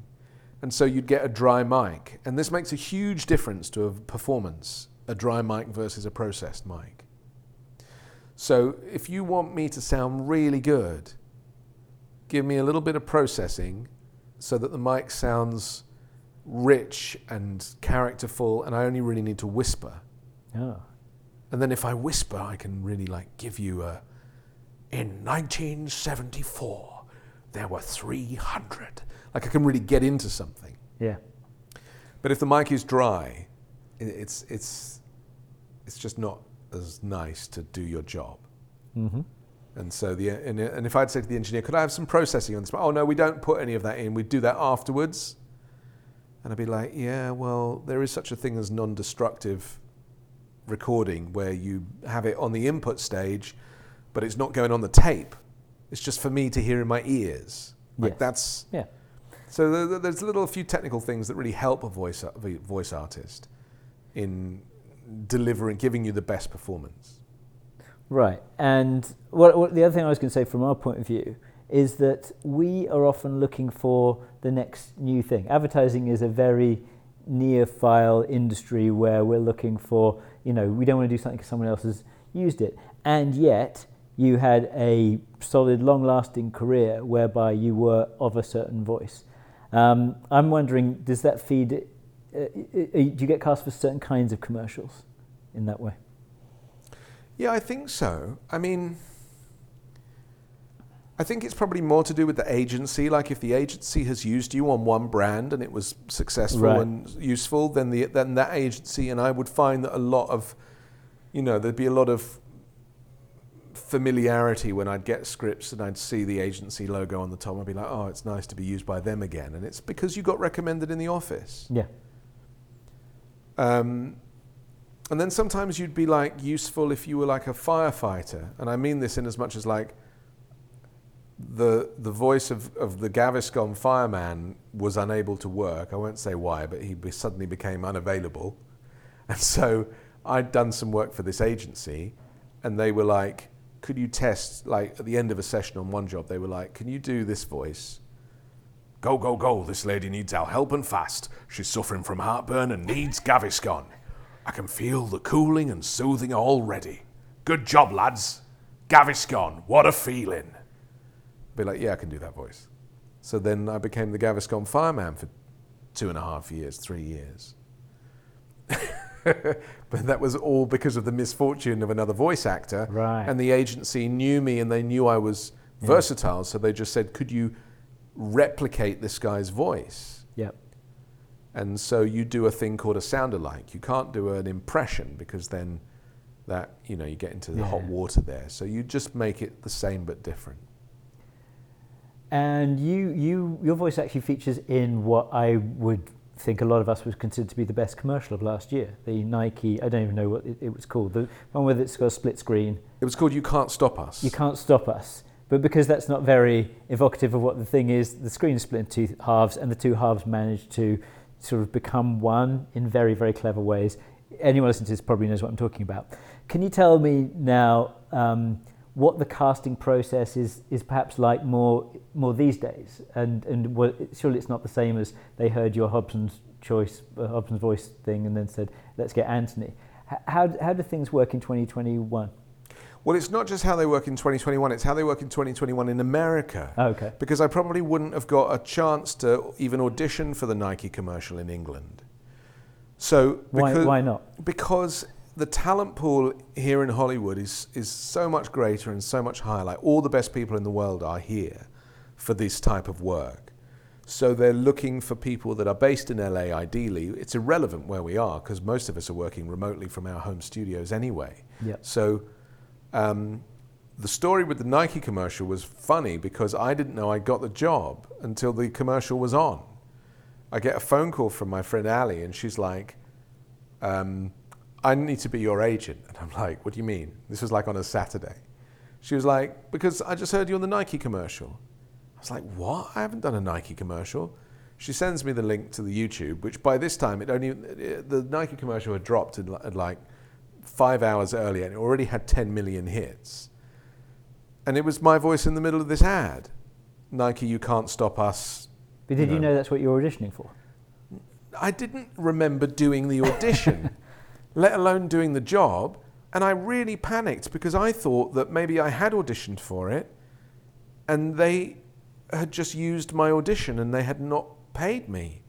And so you'd get a dry mic. And this makes a huge difference to a performance a dry mic versus a processed mic. So if you want me to sound really good, give me a little bit of processing so that the mic sounds rich and characterful, and I only really need to whisper. Oh. And then if I whisper, I can really like give you a. In 1974, there were 300. Like I can really get into something. Yeah. But if the mic is dry, it's it's it's just not as nice to do your job. Mm-hmm. And so the and, and if I'd say to the engineer, could I have some processing on this? Oh no, we don't put any of that in. We do that afterwards. And I'd be like, yeah, well, there is such a thing as non-destructive recording where you have it on the input stage, but it's not going on the tape. It's just for me to hear in my ears. Like Yes. that's Yeah. So there- there- there's a little few technical things that really help a voice a voice artist in delivering, giving you the best performance. Right. And what, what the other thing I was going to say from our point of view is that we are often looking for the next new thing. Advertising is a very neophile industry where we're looking for, you know, we don't want to do something because someone else has used it. And yet, you had a solid, long-lasting career whereby you were of a certain voice. Um, I'm wondering, does that feed? Uh, uh, uh, do you get cast for certain kinds of commercials in that way? Yeah, I think so. I mean, I think it's probably more to do with the agency. Like if the agency has used you on one brand and it was successful Right. and useful, then the then that agency and I would find that a lot of, you know, there'd be a lot of familiarity when I'd get scripts and I'd see the agency logo on the top. I'd be like, oh, it's nice to be used by them again, and it's because you got recommended in the office. Yeah. Um, and then sometimes you'd be like useful if you were like a firefighter, and I mean this in as much as like the the voice of, of the Gaviscon fireman was unable to work. I won't say why, but he be, suddenly became unavailable, and so I'd done some work for this agency, and they were like, "Could you test like at the end of a session on one job? They were like, "Can you do this voice?" Go, go, go. This lady needs our help and fast. She's suffering from heartburn and needs Gaviscon. I can feel the cooling and soothing already. Good job, lads. Gaviscon, what a feeling. Be like, yeah, I can do that voice. So then I became the Gaviscon fireman for two and a half years, three years. but that was all because of the misfortune of another voice actor. Right. And the agency knew me and they knew I was versatile. So they just said, could you replicate this guy's voice? Yep. And so you do a thing called a sound alike. You can't do an impression because then that, you know, you get into the hot water there. So you just make it the same but different. And you, you, your voice actually features in what I would think a lot of us would considered to be the best commercial of last year. The Nike, I don't even know what it, it was called, the one with it's got a split screen. It was called You Can't Stop Us. You can't stop us. But because that's not very evocative of what the thing is, the screen is split into two halves, and the two halves manage to sort of become one in very, very clever ways. Anyone listening to this probably knows what I'm talking about. Can you tell me now um, what the casting process is, is perhaps like more, more these days? And, and what, surely it's not the same as they heard your Hobson's choice, uh, Hobson's voice thing, and then said, let's get Anthony. H- How, how do things work in 2021? Well, it's not just how they work in 2021, it's how they work in 2021 in America. Oh, okay. Because I probably wouldn't have got a chance to even audition for the Nike commercial in England. So, Why, why not? because the talent pool here in Hollywood is, is so much greater and so much higher. Like all the best people in the world are here for this type of work. So they're looking for people that are based in LA ideally. It's irrelevant where we are because most of us are working remotely from our home studios anyway. Yep. So um, the story with the Nike commercial was funny because I didn't know I got the job until the commercial was on. I get a phone call from my friend Ali, and she's like, um, I need to be your agent. And I'm like, What do you mean? This was like on a Saturday. She was like, Because I just heard you on the Nike commercial. I was like, what? I haven't done a Nike commercial. She sends me the link to the YouTube, which by this time it only the Nike commercial had dropped at like five hours earlier, and it already had 10 million hits. And it was my voice in the middle of this ad. Nike, you can't stop us. But did you know, you know that's what you were auditioning for? I didn't remember doing the audition, let alone doing the job. And I really panicked because I thought that maybe I had auditioned for it and they had just used my audition and they had not paid me.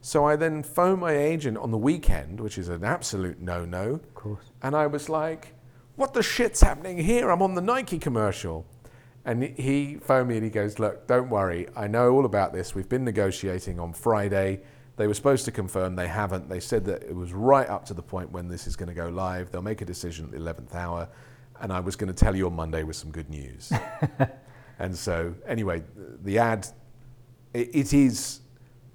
So I then phoned my agent on the weekend, which is an absolute no no. Of course. And I was like, what the shit's happening here? I'm on the Nike commercial. And he phoned me and he goes, Look, don't worry. I know all about this. We've been negotiating on Friday. They were supposed to confirm. They haven't. They said that it was right up to the point when this is going to go live. They'll make a decision at the 11th hour. And I was going to tell you on Monday with some good news. and so, anyway, the ad, it, it is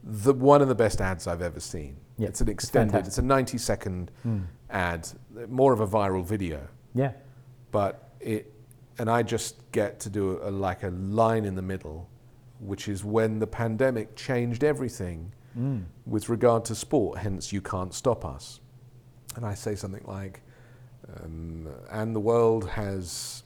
the one of the best ads I've ever seen. Yep. It's an extended, it's, it's a 90 second mm. ad, more of a viral video. Yeah. But it, and I just get to do a, like a line in the middle, which is when the pandemic changed everything mm. with regard to sport, hence you can't stop us. And I say something like, um, and the world has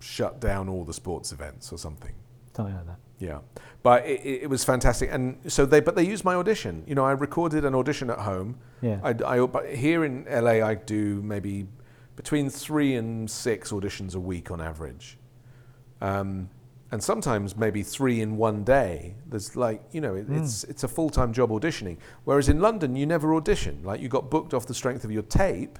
shut down all the sports events or something. Something like that. Yeah, but it, it, was fantastic, and so they but they used my audition. You know, I recorded an audition at home. Yeah. I, I but here in LA, I do maybe between three and six auditions a week on average. Um, and sometimes maybe three in one day. There's like, you know, it, mm. it's, it's a full time job auditioning. Whereas in London, you never audition. Like, you got booked off the strength of your tape,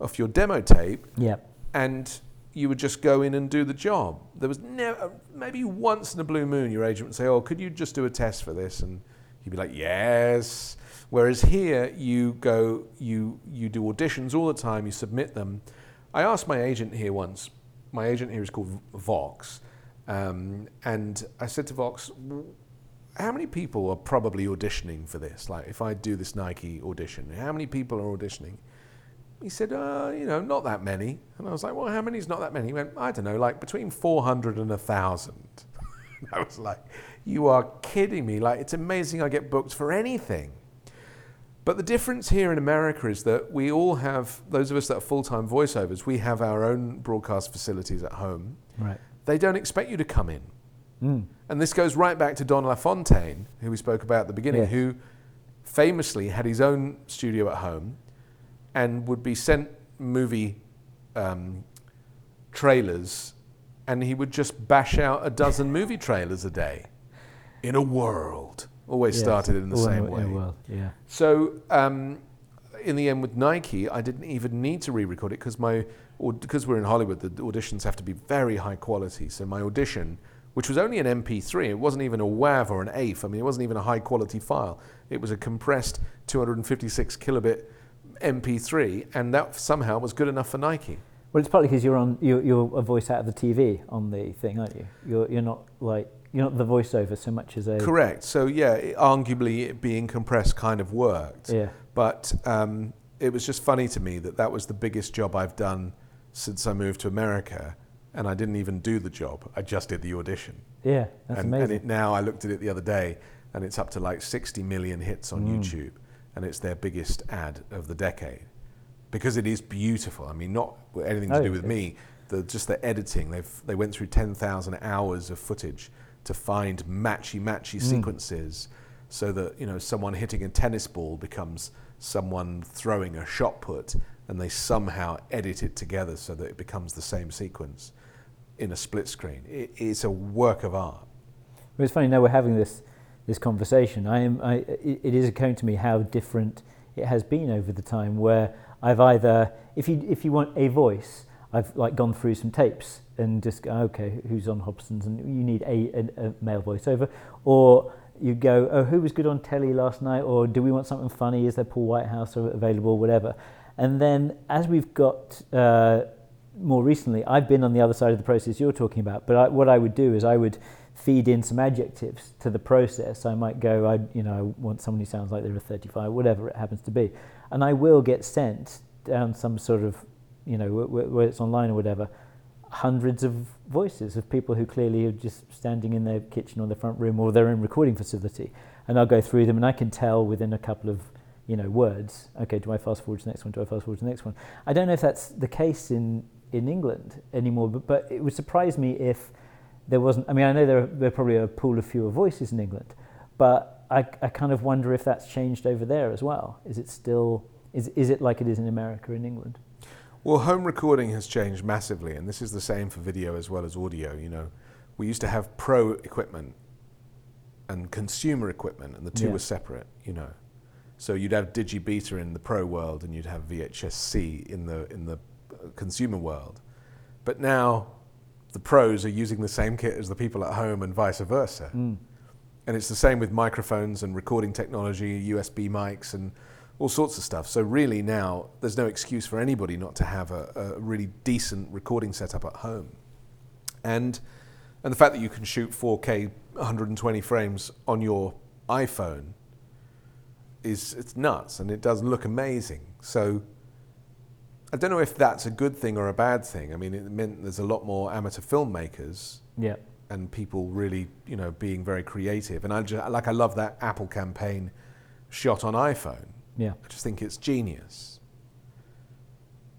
off your demo tape. Yep. And you would just go in and do the job. There was never, maybe once in a blue moon, your agent would say, Oh, could you just do a test for this? And you'd be like, Yes. Whereas here, you go, you, you do auditions all the time, you submit them. I asked my agent here once, my agent here is called Vox, um, and I said to Vox, how many people are probably auditioning for this? Like, if I do this Nike audition, how many people are auditioning? He said, uh, you know, not that many. And I was like, well, how many is not that many? He went, I don't know, like between 400 and 1,000. I was like, you are kidding me. Like, it's amazing I get booked for anything. But the difference here in America is that we all have, those of us that are full time voiceovers, we have our own broadcast facilities at home. Right. They don't expect you to come in. Mm. And this goes right back to Don LaFontaine, who we spoke about at the beginning, who famously had his own studio at home and would be sent movie um, trailers, and he would just bash out a dozen movie trailers a day in a world always yes. started in the same way. Well, yeah. So um, in the end, with Nike, I didn't even need to re-record it because my or because we're in Hollywood, the auditions have to be very high quality. So my audition, which was only an MP3, it wasn't even a WAV or an AIF. I mean, it wasn't even a high quality file. It was a compressed 256 kilobit MP3, and that somehow was good enough for Nike. Well, it's partly because you're on you're, you're a voice out of the TV on the thing, aren't you? You're you're not like you're not the voiceover so much as a correct. So yeah, it, arguably it being compressed kind of worked. Yeah. But um, it was just funny to me that that was the biggest job I've done since I moved to America, and I didn't even do the job. I just did the audition. Yeah, that's and, amazing. And it, now I looked at it the other day, and it's up to like 60 million hits on mm. YouTube, and it's their biggest ad of the decade because it is beautiful. I mean, not anything to oh, do with me. The, just the editing. They've they went through 10,000 hours of footage to find matchy matchy mm. sequences so that you know someone hitting a tennis ball becomes someone throwing a shot put and they somehow edit it together so that it becomes the same sequence in a split screen. It, it's a work of art. Well, it's funny now we're having this this conversation I am I, it, is occurring to me how different it has been over the time where I've either if you if you want a voice I've like gone through some tapes and just go, okay, who's on Hobson's, and you need a, a, a male voiceover, or you go, oh, who was good on telly last night, or do we want something funny? Is there Paul Whitehouse available, whatever? And then as we've got uh, more recently, I've been on the other side of the process you're talking about, but I, what I would do is I would feed in some adjectives to the process. I might go, I, you know, I want someone who sounds like they're a 35, whatever it happens to be, and I will get sent down some sort of you know, where it's online or whatever, hundreds of voices of people who clearly are just standing in their kitchen or their front room or their own recording facility, and I'll go through them and I can tell within a couple of you know words. Okay, do I fast forward to the next one? Do I fast forward to the next one? I don't know if that's the case in in England anymore, but, but it would surprise me if there wasn't. I mean, I know there are, there probably a pool of fewer voices in England, but I, I kind of wonder if that's changed over there as well. Is it still is is it like it is in America in England? Well, home recording has changed massively, and this is the same for video as well as audio. You know, we used to have pro equipment and consumer equipment, and the two Yeah. were separate. You know, so you'd have Digibeta in the pro world, and you'd have VHS-C in the in the uh, consumer world. But now, the pros are using the same kit as the people at home, and vice versa. Mm. And it's the same with microphones and recording technology, USB mics, and all sorts of stuff. So really now, there's no excuse for anybody not to have a, a really decent recording setup at home. And and the fact that you can shoot 4K 120 frames on your iPhone is it's nuts, and it does look amazing. So I don't know if that's a good thing or a bad thing. I mean, it meant there's a lot more amateur filmmakers Yeah. and people really, you know, being very creative. And I just, like I love that Apple campaign shot on iPhone. Yeah. I just think it's genius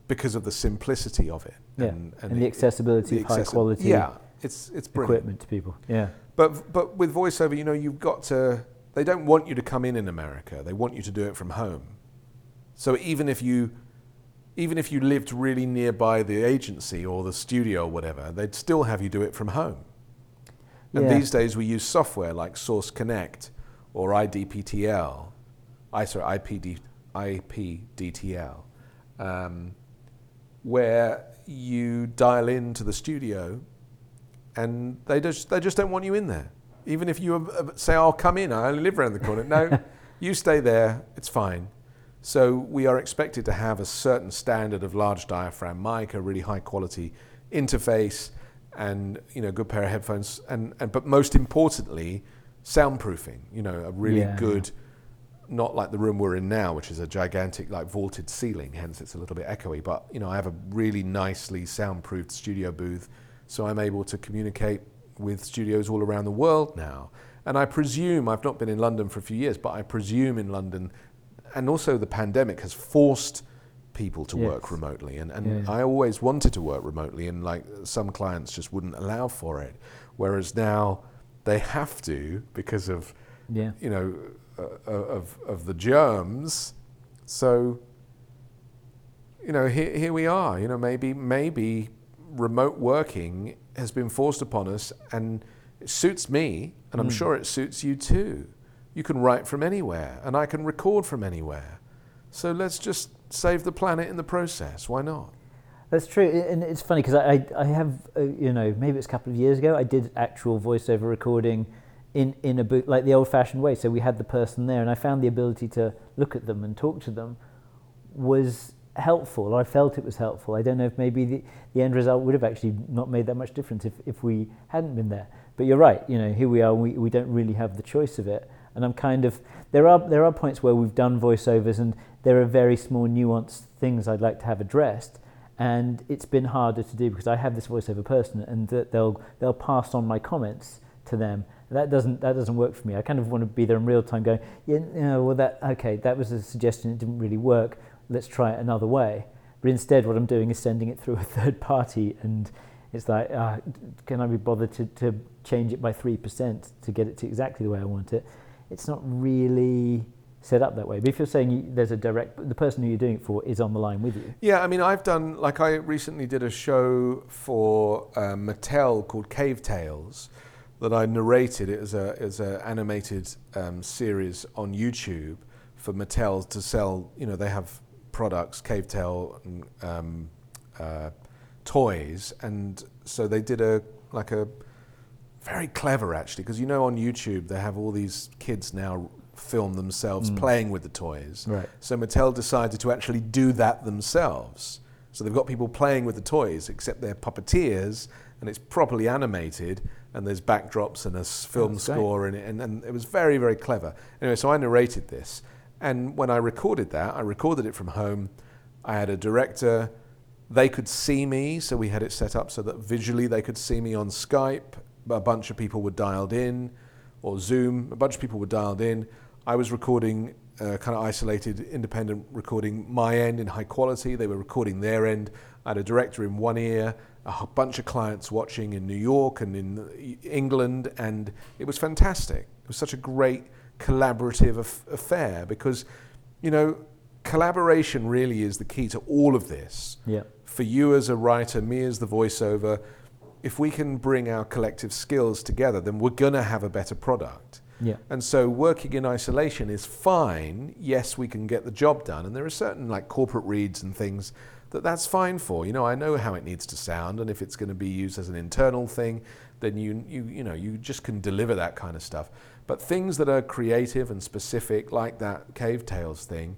because of the simplicity of it Yeah. and, And, the it- accessibility the of high quality Yeah, it's it's brilliant. equipment to people. Yeah. But but with voiceover, you know, you've got to. They don't want you to come in in America. They want you to do it from home. So even if you, even if you lived really nearby the agency or the studio or whatever, they'd still have you do it from home. And Yeah. these days we use software like Source Connect or IDPTL, I sorry IPD, IPDTL, um, where you dial into the studio and they just they just don't want you in there. Even if you uh, say, "I'll come in, I only live around the corner." No, you stay there. It's fine. So we are expected to have a certain standard of large diaphragm mic, a really high quality interface, and you know, good pair of headphones, and, and but most importantly, soundproofing. You know, a really Yeah. good, not like the room we're in now, which is a gigantic like vaulted ceiling, hence it's a little bit echoey. But you know, I have a really nicely soundproofed studio booth, so I'm able to communicate with studios all around the world now. And I presume I've not been in London for a few years, but I presume in London, and also the pandemic has forced people to work remotely. And, and Yeah, yeah. I always wanted to work remotely, and like some clients just wouldn't allow for it. Whereas now they have to because of Yeah. you know uh, of of the germs. So you know here here we are. You know maybe maybe remote working has been forced upon us, and it suits me, and I'm Mm. sure it suits you too. You can write from anywhere, and I can record from anywhere. So let's just save the planet in the process. Why not? That's true, and it's funny because I, I, have, uh, you know, maybe it's a couple of years ago, I did actual voiceover recording in, in a booth, like the old fashioned way. So we had the person there, and I found the ability to look at them and talk to them was helpful, or I felt it was helpful. I don't know if maybe the, the end result would have actually not made that much difference if, if we hadn't been there. But you're right, you know, here we are, we, we don't really have the choice of it. And I'm kind of, there are, there are points where we've done voiceovers and there are very small nuanced things I'd like to have addressed. And it's been harder to do because I have this voiceover person and that they'll, they'll pass on my comments to them. That doesn't, that doesn't work for me. I kind of want to be there in real time going, yeah, well, that, okay, that was a suggestion, it didn't really work. Let's try it another way. But instead, what I'm doing is sending it through a third party, and it's like, uh, can I be bothered to, to change it by 3% to get it to exactly the way I want it? It's not really set up that way. But if you're saying you, there's a direct, the person who you're doing it for is on the line with you. Yeah, I mean, I've done like I recently did a show for uh, Mattel called Cave Tales that I narrated. It was a as an animated um, series on YouTube for Mattel to sell. You know, they have products, Cave Tale, and, um, uh, toys, and so they did a like a very clever actually because you know on YouTube they have all these kids now film themselves Mm. playing with the toys. Right. So Mattel decided to actually do that themselves. So they've got people playing with the toys, except they're puppeteers, and it's properly animated, and there's backdrops and a film that's score in it, and, and it was very, very clever. Anyway, so I narrated this, and when I recorded that, I recorded it from home. I had a director they could see me, so we had it set up so that visually they could see me on Skype. A bunch of people were dialed in, or Zoom. A bunch of people were dialed in. I was recording, uh, kind of isolated, independent recording my end in high quality. They were recording their end. I had a director in one ear, a bunch of clients watching in New York and in England, and it was fantastic. It was such a great collaborative af- affair because, you know, collaboration really is the key to all of this. Yeah. For you as a writer, me as the voiceover, if we can bring our collective skills together, then we're going to have a better product. Yeah. And so working in isolation is fine. Yes, we can get the job done. And there are certain like corporate reads and things that that's fine for. You know, I know how it needs to sound. And if it's going to be used as an internal thing, then you, you, you know, you just can deliver that kind of stuff. But things that are creative and specific, like that Cave Tales thing,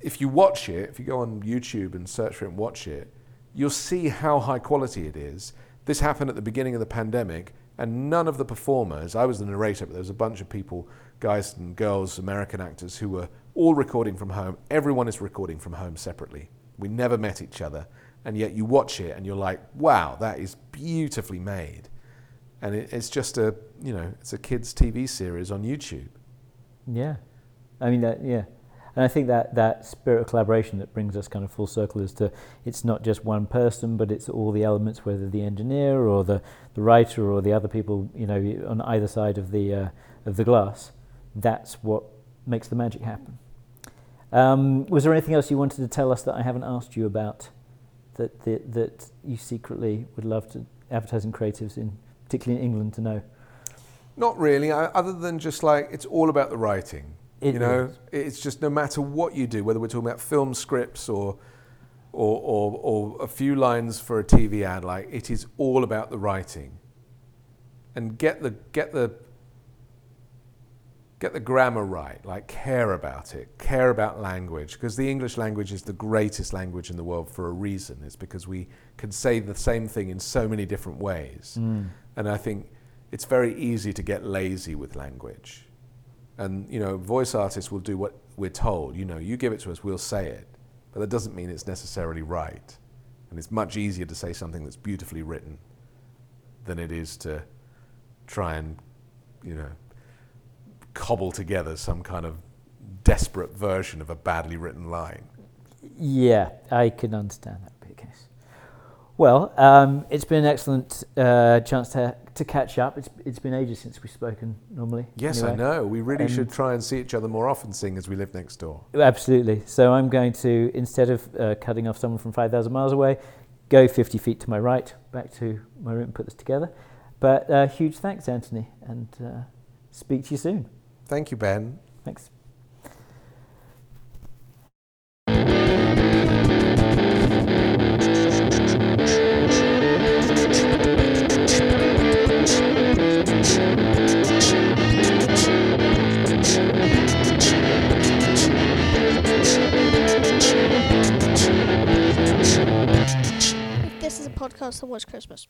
if you watch it, if you go on YouTube and search for it and watch it, you'll see how high quality it is. This happened at the beginning of the pandemic, and none of the performers, I was the narrator, but there was a bunch of people, guys and girls, American actors, who were all recording from home. Everyone is recording from home separately. We never met each other, and yet you watch it and you're like, wow, that is beautifully made. And it, it's just a, you know, it's a kids' TV series on YouTube. Yeah. I mean, that, yeah. And I think that that spirit of collaboration that brings us kind of full circle is to it's not just one person, but it's all the elements, whether the engineer or the, the writer or the other people, you know, on either side of the uh, of the glass. That's what makes the magic happen. Um, was there anything else you wanted to tell us that I haven't asked you about that that, that you secretly would love to advertising creatives in, particularly in England, to know? Not really, other than just like it's all about the writing. It you know, is. it's just no matter what you do, whether we're talking about film scripts or, or, or, or a few lines for a TV ad, like it is all about the writing. And get the, get the, get the grammar right, like care about it, care about language, because the English language is the greatest language in the world for a reason. It's because we can say the same thing in so many different ways. Mm. And I think it's very easy to get lazy with language. And you know, voice artists will do what we're told. You know, you give it to us, we'll say it. But that doesn't mean it's necessarily right. And it's much easier to say something that's beautifully written than it is to try and, you know, cobble together some kind of desperate version of a badly written line. Yeah, I can understand that. Well, um, it's been an excellent uh, chance to to catch up. It's it's been ages since we've spoken normally. Yes, I know. We really And- should try and see each other more often, seeing as we live next door. Absolutely. So I'm going to instead of uh, cutting off someone from five thousand miles away, go fifty feet to my right, back to my room, and put this together. But uh, huge thanks, Anthony, and uh, speak to you soon. Thank you, Ben. Thanks. This is a podcast that was Christmas.